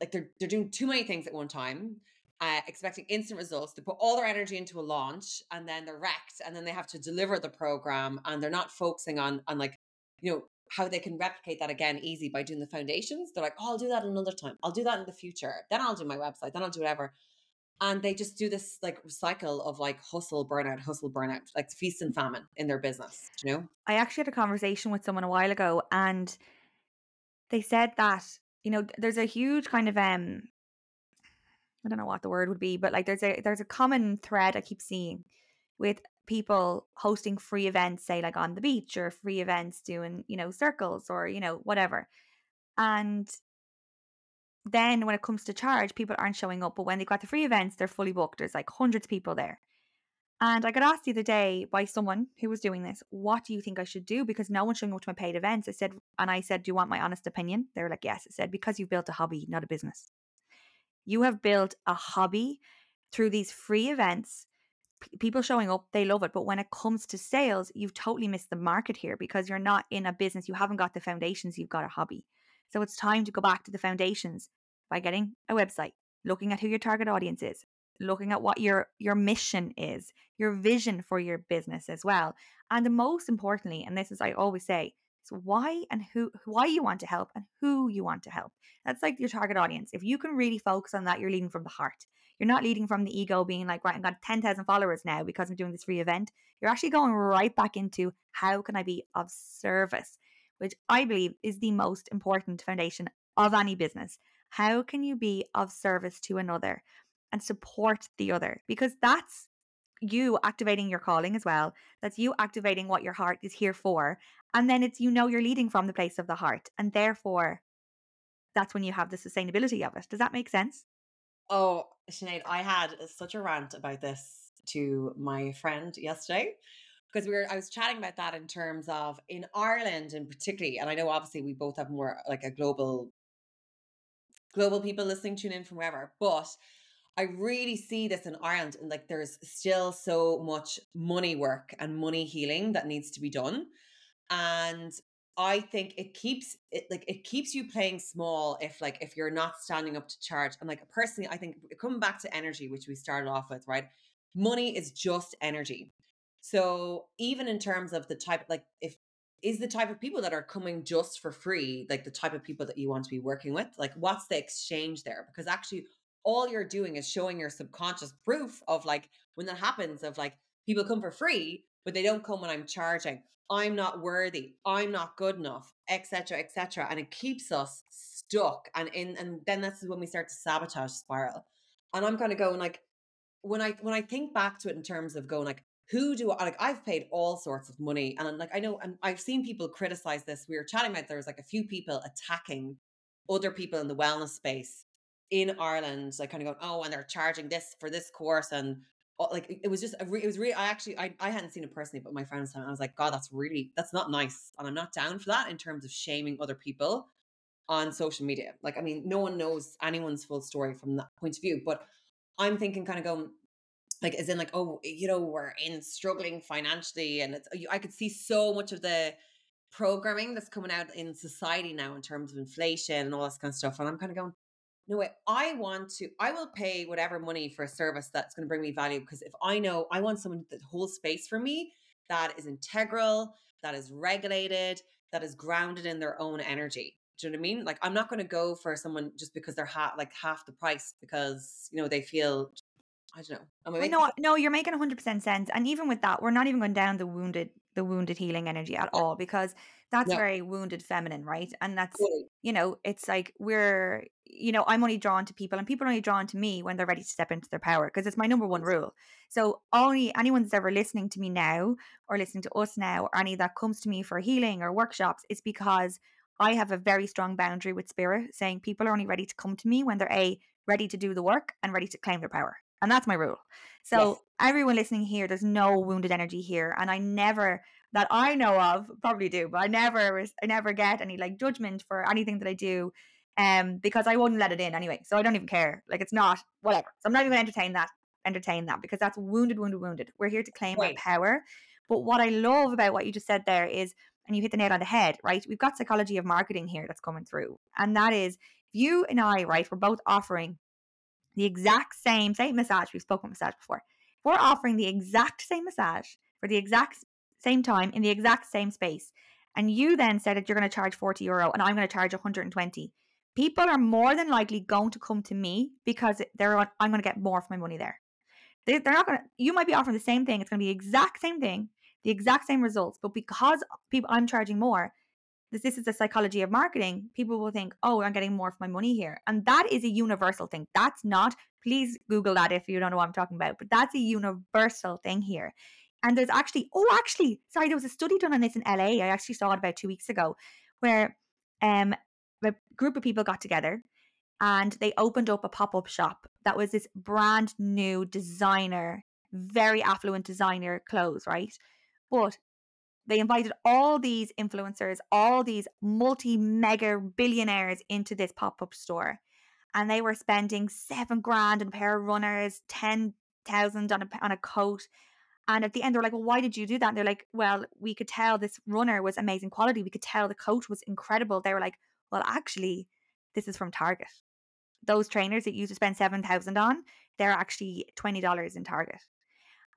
like they're they're doing too many things at one time uh, expecting instant results they put all their energy into a launch and then they're wrecked and then they have to deliver the program and they're not focusing on on like you know how they can replicate that again easy by doing the foundations. They're like oh i'll do that another time. I'll do that in the future. Then i'll do my website. Then i'll do whatever. And they just do this like cycle of like hustle burnout hustle burnout like feast and famine in their business you know? I actually had a conversation with someone a while ago and they said that, you know, there's a huge kind of um I don't know what the word would be, but like there's a there's a common thread I keep seeing with people hosting free events, say like on the beach or free events doing, you know, circles or, you know, whatever. And then when it comes to charge, people aren't showing up. But when they got the free events, they're fully booked. There's like hundreds of people there. And I got asked the other day by someone who was doing this, what do you think I should do? Because no one's showing up to my paid events. I said, and I said, do you want my honest opinion? They were like, yes. I said, because you've built a hobby, not a business. You have built a hobby through these free events. People showing up, they love it. But when it comes to sales, you've totally missed the market here because you're not in a business. You haven't got the foundations, you've got a hobby. So it's time to go back to the foundations by getting a website, looking at who your target audience is, looking at what your your mission is, your vision for your business as well. And the most importantly, and this is I always say, is why and who why you want to help and who you want to help. That's like your target audience. If you can really focus on that, you're leading from the heart. You're not leading from the ego being like, right, I've got 10,000 followers now because I'm doing this free event. You're actually going right back into how can I be of service, which I believe is the most important foundation of any business. How can you be of service to another and support the other? Because that's you activating your calling as well. That's you activating what your heart is here for. And then it's you know you're leading from the place of the heart. And therefore, that's when you have the sustainability of it. Does that make sense? oh Sinead, i had such a rant about this to my friend yesterday because we were i was chatting about that in terms of in ireland and particularly and i know obviously we both have more like a global global people listening tune in from wherever but I really see this in Ireland and like there's still so much money work and money healing that needs to be done. And I think it keeps it like it keeps you playing small if like if you're not standing up to charge. And like personally, I think coming back to energy, which we started off with, right? Money is just energy. So even in terms of the type, like if is the type of people that are coming just for free, like the type of people that you want to be working with, like what's the exchange there? Because actually all you're doing is showing your subconscious proof of like when that happens of like people come for free but they don't come when i'm charging i'm not worthy i'm not good enough etc etc and it keeps us stuck and in and then that's when we start to sabotage spiral and i'm kind of going like when i when i think back to it in terms of going like who do I like? I've paid all sorts of money, and I'm like, I know, and I've seen people criticize this. We were chatting about there was like a few people attacking other people in the wellness space in Ireland, like kind of going, oh, and they're charging this for this course, and like it was just, a re- it was really. I actually, I, I hadn't seen it personally, but my friend was telling, I was like, God, that's really, that's not nice, and I'm not down for that in terms of shaming other people on social media. Like, I mean, no one knows anyone's full story from that point of view, but I'm thinking, kind of going, like, as in, like, oh, you know, we're in struggling financially, and it's, I could see so much of the programming that's coming out in society now in terms of inflation and all this kind of stuff, and I'm kind of going no way i want to i will pay whatever money for a service that's going to bring me value because if i know i want someone that holds space for me that is integral that is regulated that is grounded in their own energy do you know what i mean like i'm not going to go for someone just because they're ha- like half the price because you know they feel I don't know. I know, no, you're making 100% sense. And even with that, we're not even going down the wounded, the wounded healing energy at all because that's No. very wounded feminine, right? And that's, you know, it's like we're, you know, I'm only drawn to people and people are only drawn to me when they're ready to step into their power because it's my number one rule. So only anyone that's ever listening to me now or listening to us now or any that comes to me for healing or workshops, it's because I have a very strong boundary with spirit saying people are only ready to come to me when they're A, ready to do the work and ready to claim their power. And that's my rule. So Yes. everyone listening here, there's no wounded energy here. And I never that I know of, probably do, but I never I never get any like judgment for anything that I do. Um, because I wouldn't let it in anyway. So I don't even care. Like it's not whatever. So I'm not even gonna entertain that, entertain that because that's wounded, wounded, wounded. We're here to claim our power. But what I love about what you just said there is, and you hit the nail on the head, right? We've got psychology of marketing here that's coming through. And that is if you and I, right, we're both offering the exact same, say massage, we've spoken massage before. If we're offering the exact same massage for the exact same time in the exact same space, and you then said that you're going to charge 40 euro and I'm going to charge 120, people are more than likely going to come to me because they're I'm going to get more for my money there. They, they're not going to, you might be offering the same thing. It's going to be the exact same thing, the exact same results, but because people, I'm charging more, this, is the psychology of marketing. People will think, oh, I'm getting more for my money here. And that is a universal thing. That's not, please Google that if you don't know what I'm talking about, but that's a universal thing here. And there's actually, oh, actually, sorry, there was a study done on this in LA. I actually saw it about two weeks ago where um, a group of people got together and they opened up a pop up shop that was this brand new designer, very affluent designer clothes, right? But they invited all these influencers, all these multi mega billionaires into this pop up store. And they were spending seven grand on a pair of runners, 10,000 on a, on a coat. And at the end, they're like, well, why did you do that? And they're like, well, we could tell this runner was amazing quality. We could tell the coat was incredible. They were like, well, actually, this is from Target. Those trainers that you used to spend 7,000 on, they're actually $20 in Target.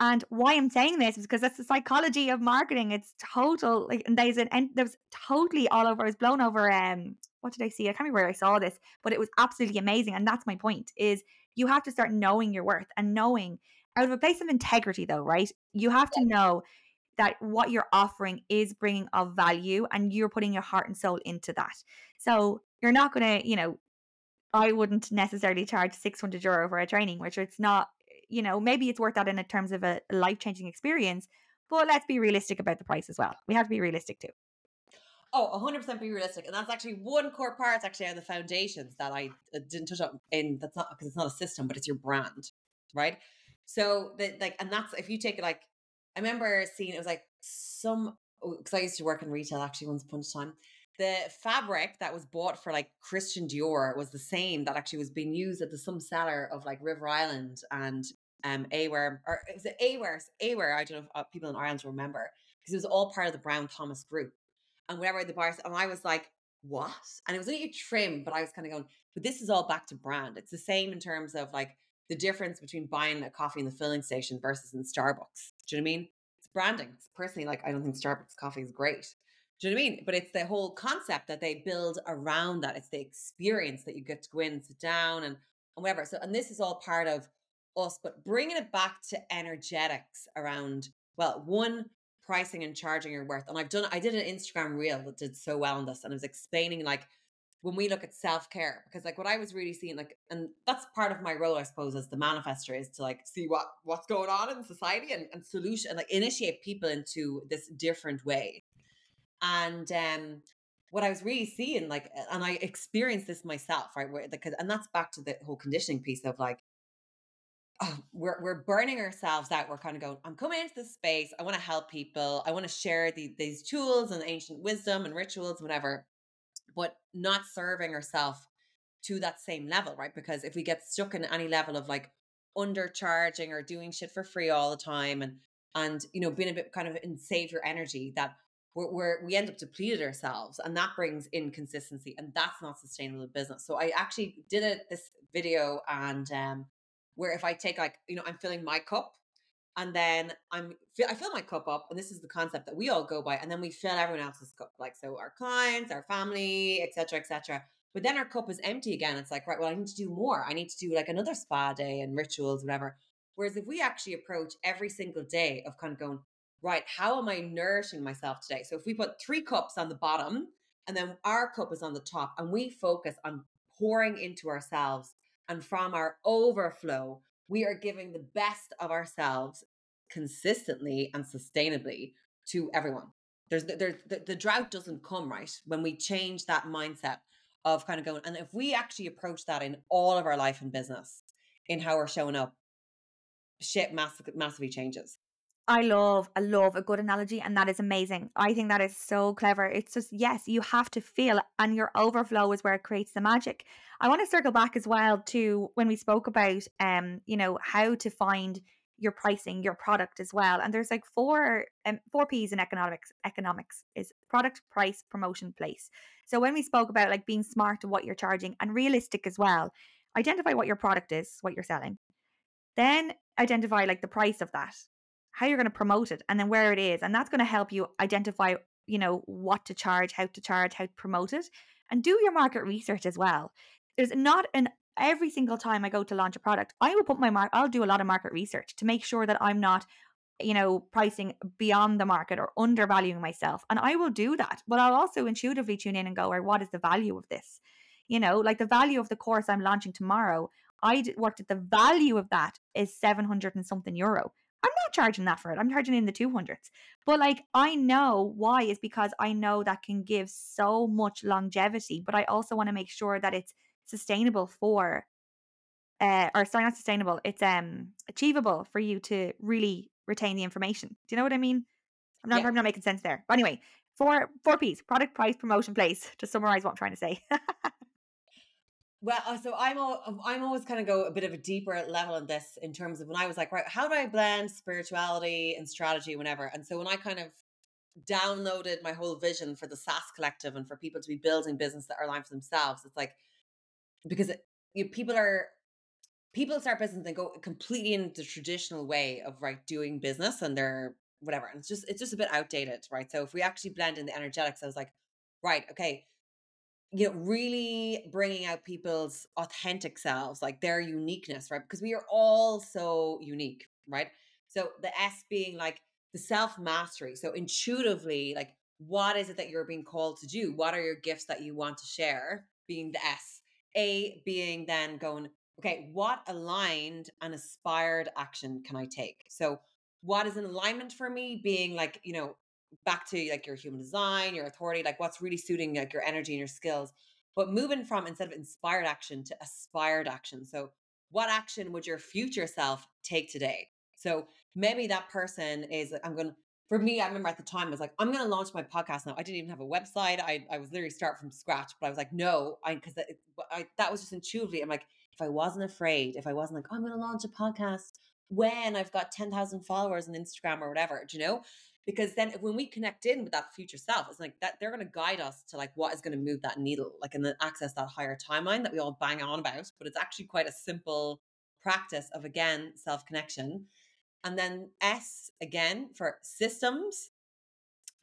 And why I'm saying this is because that's the psychology of marketing. It's total like and there's an and there was totally all over. I was blown over um what did I see? I can't remember where I saw this, but it was absolutely amazing. And that's my point is you have to start knowing your worth and knowing out of a place of integrity though, right? You have to know that what you're offering is bringing of value and you're putting your heart and soul into that. So you're not going to, you know, I wouldn't necessarily charge 600 euro for a training, which it's not, you know, maybe it's worth that in terms of a life changing experience. But let's be realistic about the price as well. We have to be realistic too. Oh, 100% be realistic. And that's actually one core part actually of the foundations that I uh, didn't touch on in that's not because it's not a system, but it's your brand, right? So that like and that's if you take it like I remember seeing it was like some because I used to work in retail actually once upon a time. The fabric that was bought for like Christian Dior was the same that actually was being used at the some seller of like River Island and um A-Wear or is it A-Wear? A-Wear, I don't know if uh, people in Ireland remember because it was all part of the Brown Thomas group. and whatever the bar. And I was like, what? And it was only a trim, but I was kind of going, but this is all back to brand. It's the same in terms of like the difference between buying a coffee in the filling station versus in Starbucks. Do you know what I mean? It's branding. It's personally like I don't think Starbucks coffee is great. Do you know what I mean? But it's the whole concept that they build around that. It's the experience that you get to go in sit down and, and whatever. So, and this is all part of us, but bringing it back to energetics around, well, one, pricing and charging your worth. And I've done, I did an Instagram reel that did so well on this. And I was explaining like, when we look at self-care because like what i was really seeing like and that's part of my role i suppose as the manifester is to like see what what's going on in society and, and solution and like initiate people into this different way and um what I was really seeing, like, and I experienced this myself, right? Where, because, and that's back to the whole conditioning piece of like, oh, we're we're burning ourselves out. We're kind of going, I'm coming into this space. I want to help people. I want to share the, these tools and ancient wisdom and rituals, whatever, but not serving ourselves to that same level, right? Because if we get stuck in any level of like undercharging or doing shit for free all the time and and you know being a bit kind of in save your energy that we're, we're, we end up depleted ourselves and that brings inconsistency and that's not sustainable business. So i actually did a, this video and um where if i take like you know i'm filling my cup and then i'm i fill my cup up and this is the concept that we all go by and then we fill everyone else's cup like so our clients our family etc etc but then our cup is empty again. It's like right well i need to do more. I need to do like another spa day and rituals whatever. Whereas if we actually approach every single day of kind of going right, how am I nourishing myself today? So if we put three cups on the bottom and then our cup is on the top and we focus on pouring into ourselves and from our overflow, we are giving the best of ourselves consistently and sustainably to everyone. There's, there's the, the drought doesn't come right when we change that mindset of kind of going. And if we actually approach that in all of our life and business, in how we're showing up, shit massive, massively changes. I love, I love a good analogy, and that is amazing. I think that is so clever. It's just, yes, you have to feel, and your overflow is where it creates the magic. I want to circle back as well to when we spoke about, um, you know, how to find your pricing, your product as well. And there's like four, um, four P's in economics. Economics is product, price, promotion, place. So when we spoke about like being smart to what you're charging and realistic as well, identify what your product is, what you're selling. Then identify like the price of that how you're going to promote it and then where it is and that's going to help you identify you know what to charge how to charge how to promote it and do your market research as well there's not an every single time i go to launch a product i will put my mark i'll do a lot of market research to make sure that i'm not you know pricing beyond the market or undervaluing myself and i will do that but i'll also intuitively tune in and go or what is the value of this you know like the value of the course i'm launching tomorrow I worked at the value of that is 700 and something euro. I'm not charging that for it. I'm charging in the 200s. But like, I know why is because I know that can give so much longevity, but I also want to make sure that it's sustainable for, uh, or sorry, not sustainable, it's um achievable for you to really retain the information. Do you know what I mean? I'm not, yeah. I'm not making sense there. But anyway, four, four P's product, price, promotion, place to summarize what I'm trying to say. [laughs] Well, uh, so I'm all, um, I'm always kind of go a bit of a deeper level in this in terms of when I was like, right, how do I blend spirituality and strategy, whenever? And so when I kind of downloaded my whole vision for the SaaS collective and for people to be building business that are aligned for themselves, it's like because it, you know, people are people start business and go completely in the traditional way of right doing business and they're whatever, and it's just it's just a bit outdated, right? So if we actually blend in the energetics, I was like, right, okay you know, really bringing out people's authentic selves, like their uniqueness, right? Because we are all so unique, right? So the S being like the self mastery. So intuitively, like, what is it that you're being called to do? What are your gifts that you want to share? Being the S. A being then going, okay, what aligned and aspired action can I take? So, what is an alignment for me? Being like, you know, back to like your human design, your authority, like what's really suiting like your energy and your skills. But moving from instead of inspired action to aspired action. So, what action would your future self take today? So, maybe that person is, I'm going to, for me, I remember at the time, I was like, I'm going to launch my podcast now. I didn't even have a website. I, I was literally start from scratch, but I was like, no, I, because I, that was just intuitively. I'm like, if I wasn't afraid, if I wasn't like, I'm going to launch a podcast when I've got 10,000 followers on Instagram or whatever, do you know? Because then when we connect in with that future self, it's like that they're going to guide us to like what is going to move that needle, like and then access that higher timeline that we all bang on about. But it's actually quite a simple practice of again self connection. And then S again for systems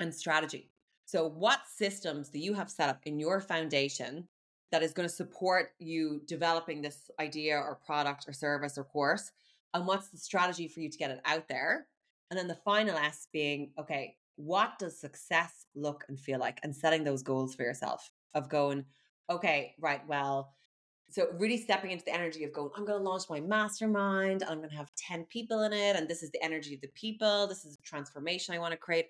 and strategy. So, what systems do you have set up in your foundation that is going to support you developing this idea or product or service or course? And what's the strategy for you to get it out there? And then the final S being, okay, what does success look and feel like? And setting those goals for yourself of going, okay, right, well, so really stepping into the energy of going, I'm going to launch my mastermind. I'm going to have 10 people in it. And this is the energy of the people. This is the transformation I want to create.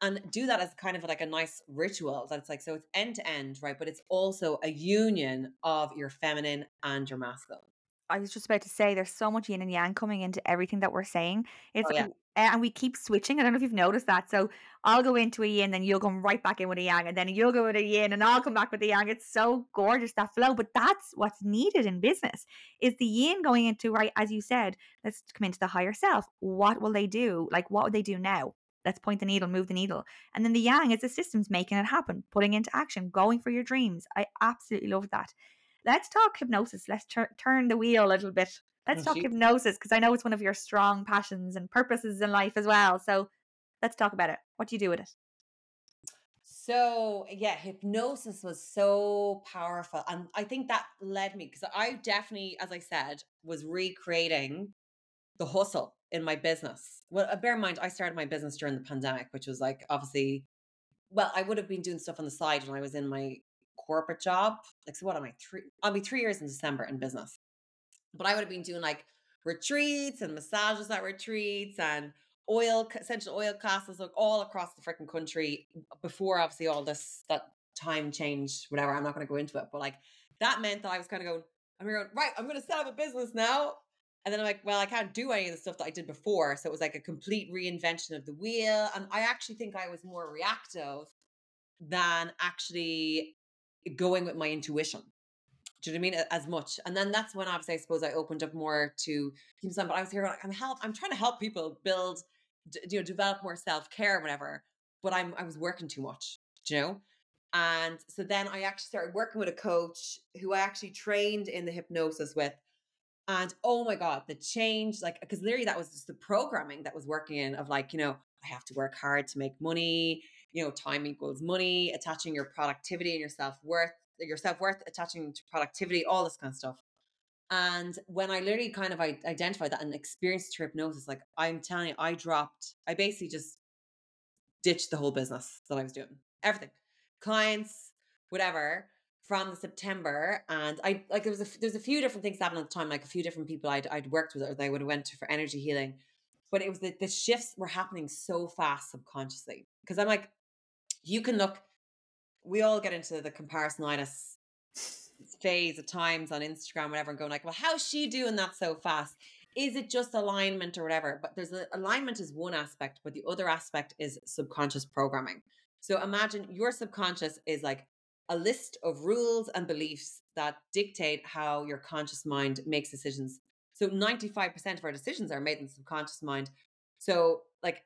And do that as kind of like a nice ritual that's like, so it's end to end, right? But it's also a union of your feminine and your masculine. I was just about to say there's so much yin and yang coming into everything that we're saying. It's Oh, yeah. And we keep switching. I don't know if you've noticed that. So I'll go into a yin, then you'll come right back in with a yang, and then you'll go with a yin, and I'll come back with the yang. It's so gorgeous that flow. But that's what's needed in business is the yin going into right as you said. Let's come into the higher self. What will they do? Like what would they do now? Let's point the needle, move the needle, and then the yang is the systems making it happen, putting into action, going for your dreams. I absolutely love that let's talk hypnosis. Let's tur- turn the wheel a little bit. Let's talk shoot. hypnosis because I know it's one of your strong passions and purposes in life as well. So let's talk about it. What do you do with it? So yeah, hypnosis was so powerful. And I think that led me because I definitely, as I said, was recreating the hustle in my business. Well, uh, bear in mind, I started my business during the pandemic, which was like obviously, well, I would have been doing stuff on the side when I was in my corporate job. Like, so what am I? Three, I'll be three years in December in business. But I would have been doing like retreats and massages at retreats and oil, essential oil classes, like all across the freaking country before obviously all this, that time change, whatever. I'm not going to go into it. But like, that meant that I was kind of going, I'm going, right, I'm going to set up a business now. And then I'm like, well, I can't do any of the stuff that I did before. So it was like a complete reinvention of the wheel. And I actually think I was more reactive than actually going with my intuition. Do you know what I mean? As much. And then that's when obviously I suppose I opened up more to people. But I was here like, I'm help, I'm trying to help people build, d- you know, develop more self-care and whatever. But I'm I was working too much, you know? And so then I actually started working with a coach who I actually trained in the hypnosis with. And oh my God, the change, like, because literally that was just the programming that was working in of like, you know, I have to work hard to make money, you know, time equals money, attaching your productivity and your self worth, your self worth, attaching to productivity, all this kind of stuff. And when I literally kind of identified that and experienced hypnosis, like I'm telling you, I dropped, I basically just ditched the whole business that I was doing, everything, clients, whatever, from September. And I like there was a there's a few different things happening at the time, like a few different people I'd I'd worked with or they would have went to for energy healing, but it was the shifts were happening so fast subconsciously because I'm like, you can look, we all get into the comparisonitis phase at times on Instagram, whatever, and going like, well, how's she doing that so fast? Is it just alignment or whatever? But there's a, alignment is one aspect, but the other aspect is subconscious programming. So imagine your subconscious is like a list of rules and beliefs that dictate how your conscious mind makes decisions. So 95% of our decisions are made in the subconscious mind. So like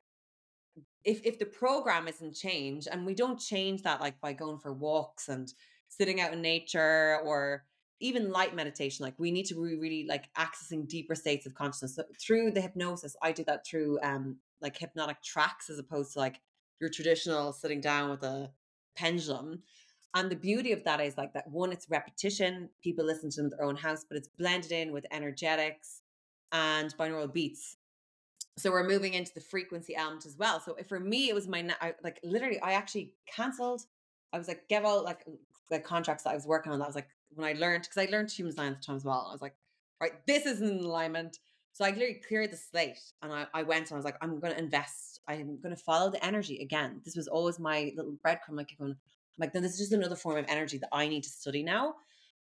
if if the program isn't changed and we don't change that like by going for walks and sitting out in nature or even light meditation like we need to be really like accessing deeper states of consciousness. So through the hypnosis i do that through um like hypnotic tracks as opposed to like your traditional sitting down with a pendulum. And the beauty of that is like that one it's repetition people listen to them in their own house but it's blended in with energetics and binaural beats so we're moving into the frequency element as well. So for me, it was my I, like literally, I actually cancelled. I was like, give all like the contracts that I was working on. That was like when I learned because I learned human science at the time as well. I was like, right, this is in alignment. So I literally cleared the slate and I, I went and I was like, I'm going to invest. I'm going to follow the energy again. This was always my little breadcrumb. Like, going, I'm like, no, this is just another form of energy that I need to study now,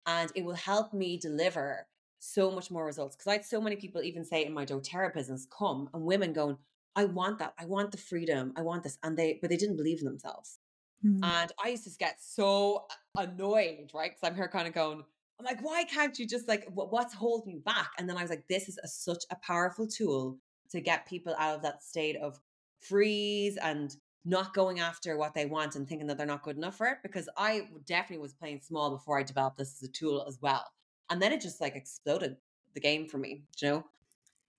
and it will help me deliver so much more results. Because I had so many people even say in my doTERRA business, come and women going, I want that. I want the freedom. I want this. And they, but they didn't believe in themselves. Mm. And I used to get so annoyed, right? Because I'm here kind of going, I'm like, why can't you just like, what, what's holding you back? And then I was like, this is a, such a powerful tool to get people out of that state of freeze and not going after what they want and thinking that they're not good enough for it because I definitely was playing small before I developed this as a tool as well. And then it just like exploded the game for me, you know?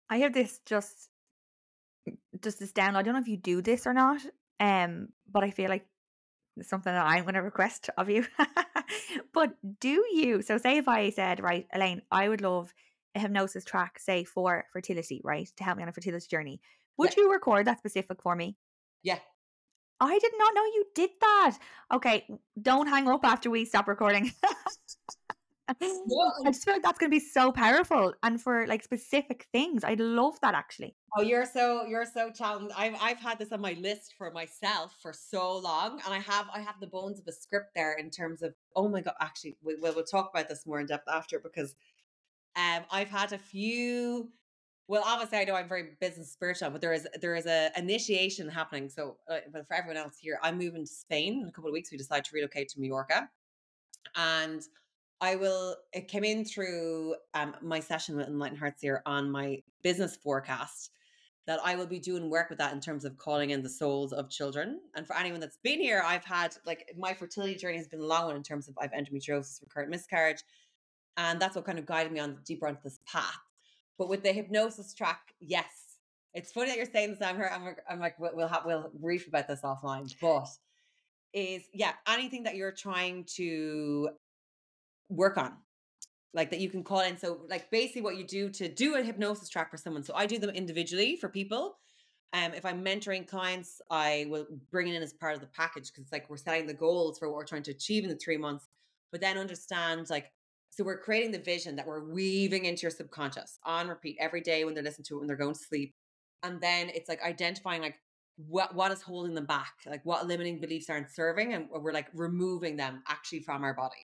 I have this just just this down. I don't know if you do this or not, um, but I feel like it's something that I'm going to request of you. [laughs] but do you? So, say if I said, right, Elaine, I would love a hypnosis track, say for fertility, right, to help me on a fertility journey. Would Yeah. you record that specific for me? Yeah. I did not know you did that. Okay, don't hang up after we stop recording. [laughs] [laughs] I just feel like that's going to be so powerful and for like specific things. I'd love that actually. Oh, you're so you're so talented. I've I've had this on my list for myself for so long, and I have I have the bones of a script there in terms of oh my god. Actually, we, we'll we'll talk about this more in depth after because um I've had a few. Well, obviously, I know I'm very business spiritual, but there is there is a initiation happening. So, uh, but for everyone else here, I'm moving to Spain in a couple of weeks. We decide to relocate to Mallorca, and I will. It came in through um, my session with Enlightened Hearts here on my business forecast that I will be doing work with that in terms of calling in the souls of children. And for anyone that's been here, I've had like my fertility journey has been a long one in terms of I've endometriosis, recurrent miscarriage, and that's what kind of guided me on deeper onto this path. But with the hypnosis track, yes, it's funny that you're saying this. I'm here. I'm, I'm like we'll we'll have we'll brief about this offline, but is yeah anything that you're trying to work on like that you can call in so like basically what you do to do a hypnosis track for someone so i do them individually for people um if i'm mentoring clients i will bring it in as part of the package because it's like we're setting the goals for what we're trying to achieve in the three months but then understand like so we're creating the vision that we're weaving into your subconscious on repeat every day when they're listening to it when they're going to sleep and then it's like identifying like what what is holding them back like what limiting beliefs aren't serving and we're like removing them actually from our body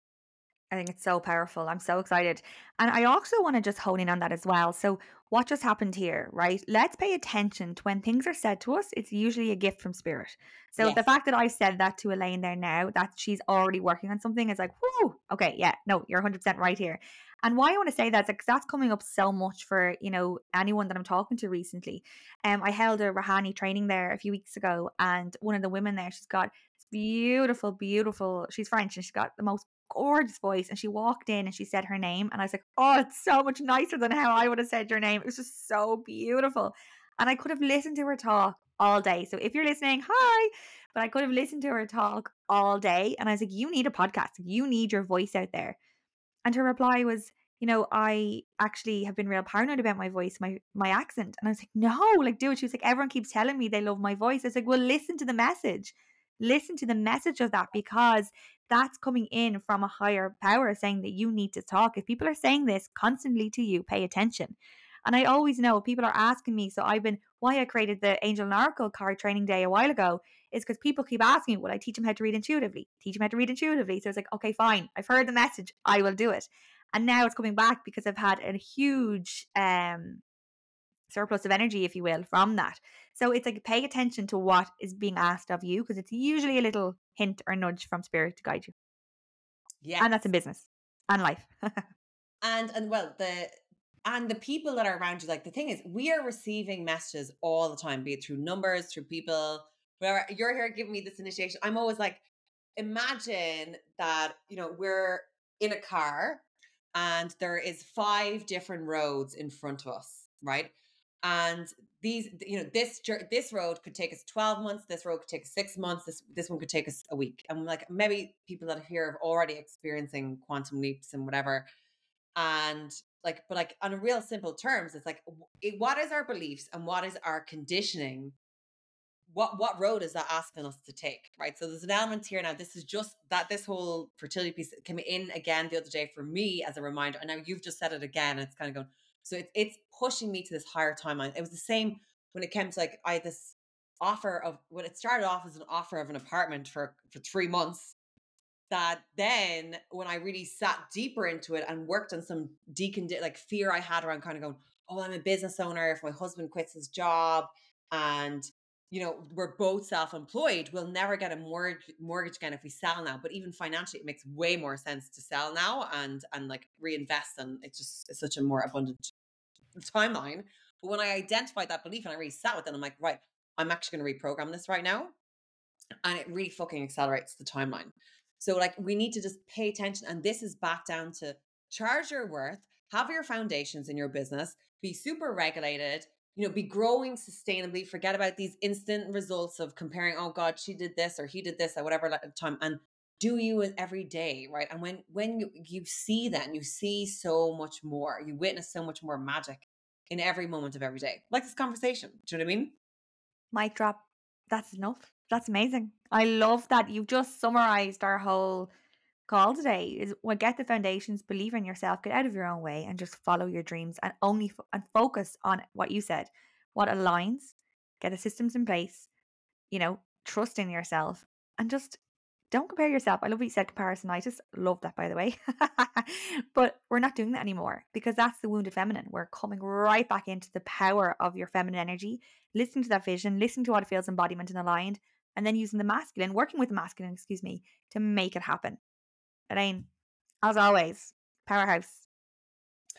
I think it's so powerful. I'm so excited. And I also want to just hone in on that as well. So, what just happened here, right? Let's pay attention to when things are said to us, it's usually a gift from spirit. So, the fact that I said that to Elaine there now, that she's already working on something is like, whoo, okay, yeah, no, you're 100% right here. And why I want to say that is like, 'cause that's coming up so much for, you know, anyone that I'm talking to recently. Um, I held a Rahanni training there a few weeks ago, and one of the women there, she's got beautiful, beautiful, she's French, and she's got the most gorgeous voice and she walked in and she said her name and I was like, "Oh, it's so much nicer than how I would have said your name." It was just so beautiful. And I could have listened to her talk all day. So if you're listening, hi. But I could have listened to her talk all day and I was like, "You need a podcast. You need your voice out there." And her reply was, you know, I actually have been real paranoid about my voice, my my accent. And I was like, no, like do it. She was like, everyone keeps telling me they love my voice. I was like, well, listen to the message. Listen to the message of that because that's coming in from a higher power saying that you need to talk. If people are saying this constantly to you, pay attention. And I always know people are asking me, so I've been why I created the Angel and Oracle card training day a while ago is because people keep asking me, Will I teach them how to read intuitively? Teach them how to read intuitively. So it's like, okay, fine. I've heard the message. I will do it. And now it's coming back because I've had a huge um surplus of energy, if you will, from that. So it's like pay attention to what is being asked of you because it's usually a little hint or nudge from spirit to guide you. Yeah. And that's in business and life. [laughs] and and well the and the people that are around you like the thing is we are receiving messages all the time be it through numbers through people whatever you're here giving me this initiation i'm always like imagine that you know we're in a car and there is five different roads in front of us right and these you know this this road could take us 12 months this road could take six months this this one could take us a week. And like maybe people that are here have already experiencing quantum leaps and whatever. And like but like on a real simple terms it's like what is our beliefs and what is our conditioning? What what road is that asking us to take right? So there's an element here now this is just that this whole fertility piece came in again the other day for me as a reminder. And now you've just said it again it's kind of going so it's it's pushing me to this higher timeline it was the same when it came to like i had this offer of when it started off as an offer of an apartment for for three months that then when I really sat deeper into it and worked on some decondi like fear I had around kind of going, oh, I'm a business owner. If my husband quits his job and you know we're both self-employed, we'll never get a mortgage mortgage again if we sell now. But even financially, it makes way more sense to sell now and and like reinvest, and it's just it's such a more abundant timeline. But when I identified that belief and I really sat with it, I'm like, right, I'm actually going to reprogram this right now. And it really fucking accelerates the timeline. So, like, we need to just pay attention. And this is back down to charge your worth, have your foundations in your business, be super regulated, you know, be growing sustainably. Forget about these instant results of comparing, oh God, she did this or he did this at whatever time. And do you every day, right? And when when you, you see then, you see so much more. You witness so much more magic in every moment of every day. Like this conversation. Do you know what I mean? Mic drop. That's enough. That's amazing. I love that you've just summarized our whole call today is well, get the foundations, believe in yourself, get out of your own way, and just follow your dreams and only and focus on what you said, what aligns, get the systems in place, you know, trust in yourself, and just don't compare yourself. I love what you said, comparisonitis. Love that, by the way. [laughs] but we're not doing that anymore because that's the wounded feminine. We're coming right back into the power of your feminine energy, listening to that vision, listening to what it feels embodiment and aligned, and then using the masculine, working with the masculine, excuse me, to make it happen. Elaine, as always, powerhouse.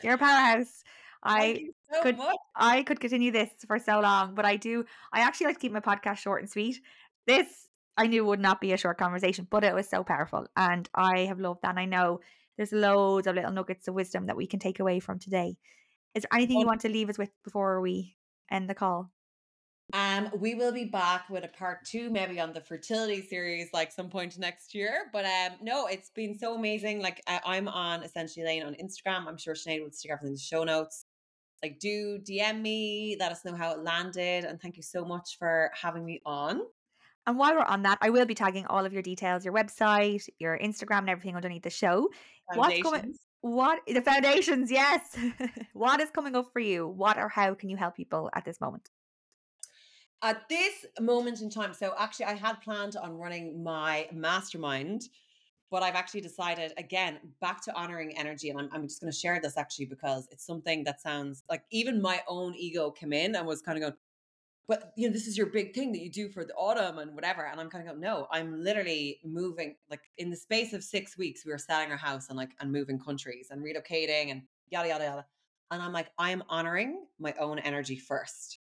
You're a powerhouse. I so could much. I could continue this for so long, but I do I actually like to keep my podcast short and sweet. This I knew it would not be a short conversation, but it was so powerful. And I have loved that. And I know there's loads of little nuggets of wisdom that we can take away from today. Is there anything you want to leave us with before we end the call? Um, we will be back with a part two, maybe on the fertility series, like some point next year. But um, no, it's been so amazing. Like I, I'm on essentially Elaine on Instagram. I'm sure Sinead will stick everything in the show notes. Like, do DM me, let us know how it landed, and thank you so much for having me on. And while we're on that, I will be tagging all of your details, your website, your Instagram, and everything underneath the show. What's coming? What the foundations? Yes. [laughs] what is coming up for you? What or how can you help people at this moment? At this moment in time, so actually, I had planned on running my mastermind, but I've actually decided again back to honoring energy, and I'm, I'm just going to share this actually because it's something that sounds like even my own ego came in and was kind of going, but you know, this is your big thing that you do for the autumn and whatever. And I'm kind of going, no, I'm literally moving like in the space of six weeks, we were selling our house and like and moving countries and relocating and yada yada yada. And I'm like, I am honoring my own energy first.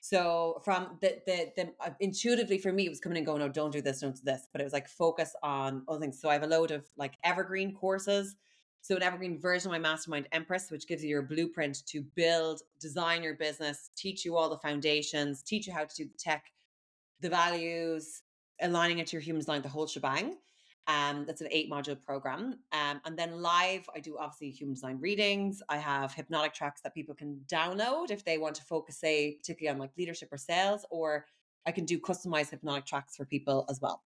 So from the, the the uh, intuitively for me, it was coming and going, no, don't do this, don't do this. But it was like focus on other things. So I have a load of like evergreen courses. So an evergreen version of my mastermind Empress, which gives you your blueprint to build, design your business, teach you all the foundations, teach you how to do the tech, the values, aligning it to your human design, the whole shebang. Um, that's an eight module program. Um, and then live, I do obviously human design readings. I have hypnotic tracks that people can download if they want to focus, say, particularly on like leadership or sales, or I can do customized hypnotic tracks for people as well.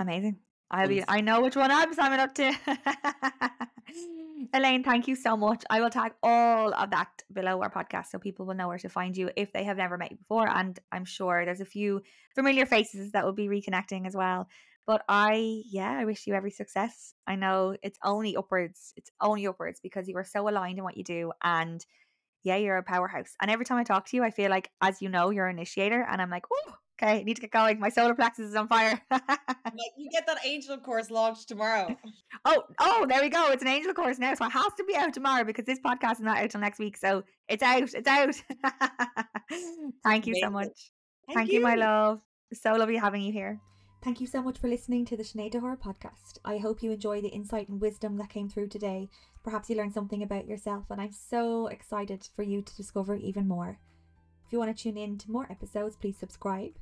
Amazing. I'll be, I know which one I'm signing up to. [laughs] Elaine, thank you so much. I will tag all of that below our podcast so people will know where to find you if they have never met you before. And I'm sure there's a few familiar faces that will be reconnecting as well. But I, yeah, I wish you every success. I know it's only upwards. It's only upwards because you are so aligned in what you do. And yeah, you're a powerhouse. And every time I talk to you, I feel like, as you know, you're an initiator. And I'm like, oh, okay, I need to get going. My solar plexus is on fire. [laughs] you get that angel course launched tomorrow. [laughs] Oh, oh, there we go. It's an angel course now. So it has to be out tomorrow because this podcast is not out till next week. So it's out. It's out. [laughs] Thank you Amazing. so much. Thank, Thank you. you, my love. So lovely having you here. Thank you so much for listening to the Sinead Horror podcast. I hope you enjoy the insight and wisdom that came through today. Perhaps you learned something about yourself, and I'm so excited for you to discover even more. If you want to tune in to more episodes, please subscribe.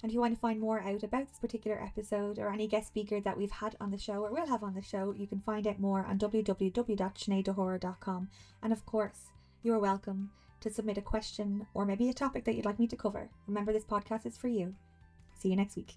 And if you want to find more out about this particular episode or any guest speaker that we've had on the show or will have on the show, you can find out more on www.sineadhorror.com. And of course, you are welcome to submit a question or maybe a topic that you'd like me to cover. Remember, this podcast is for you. See you next week.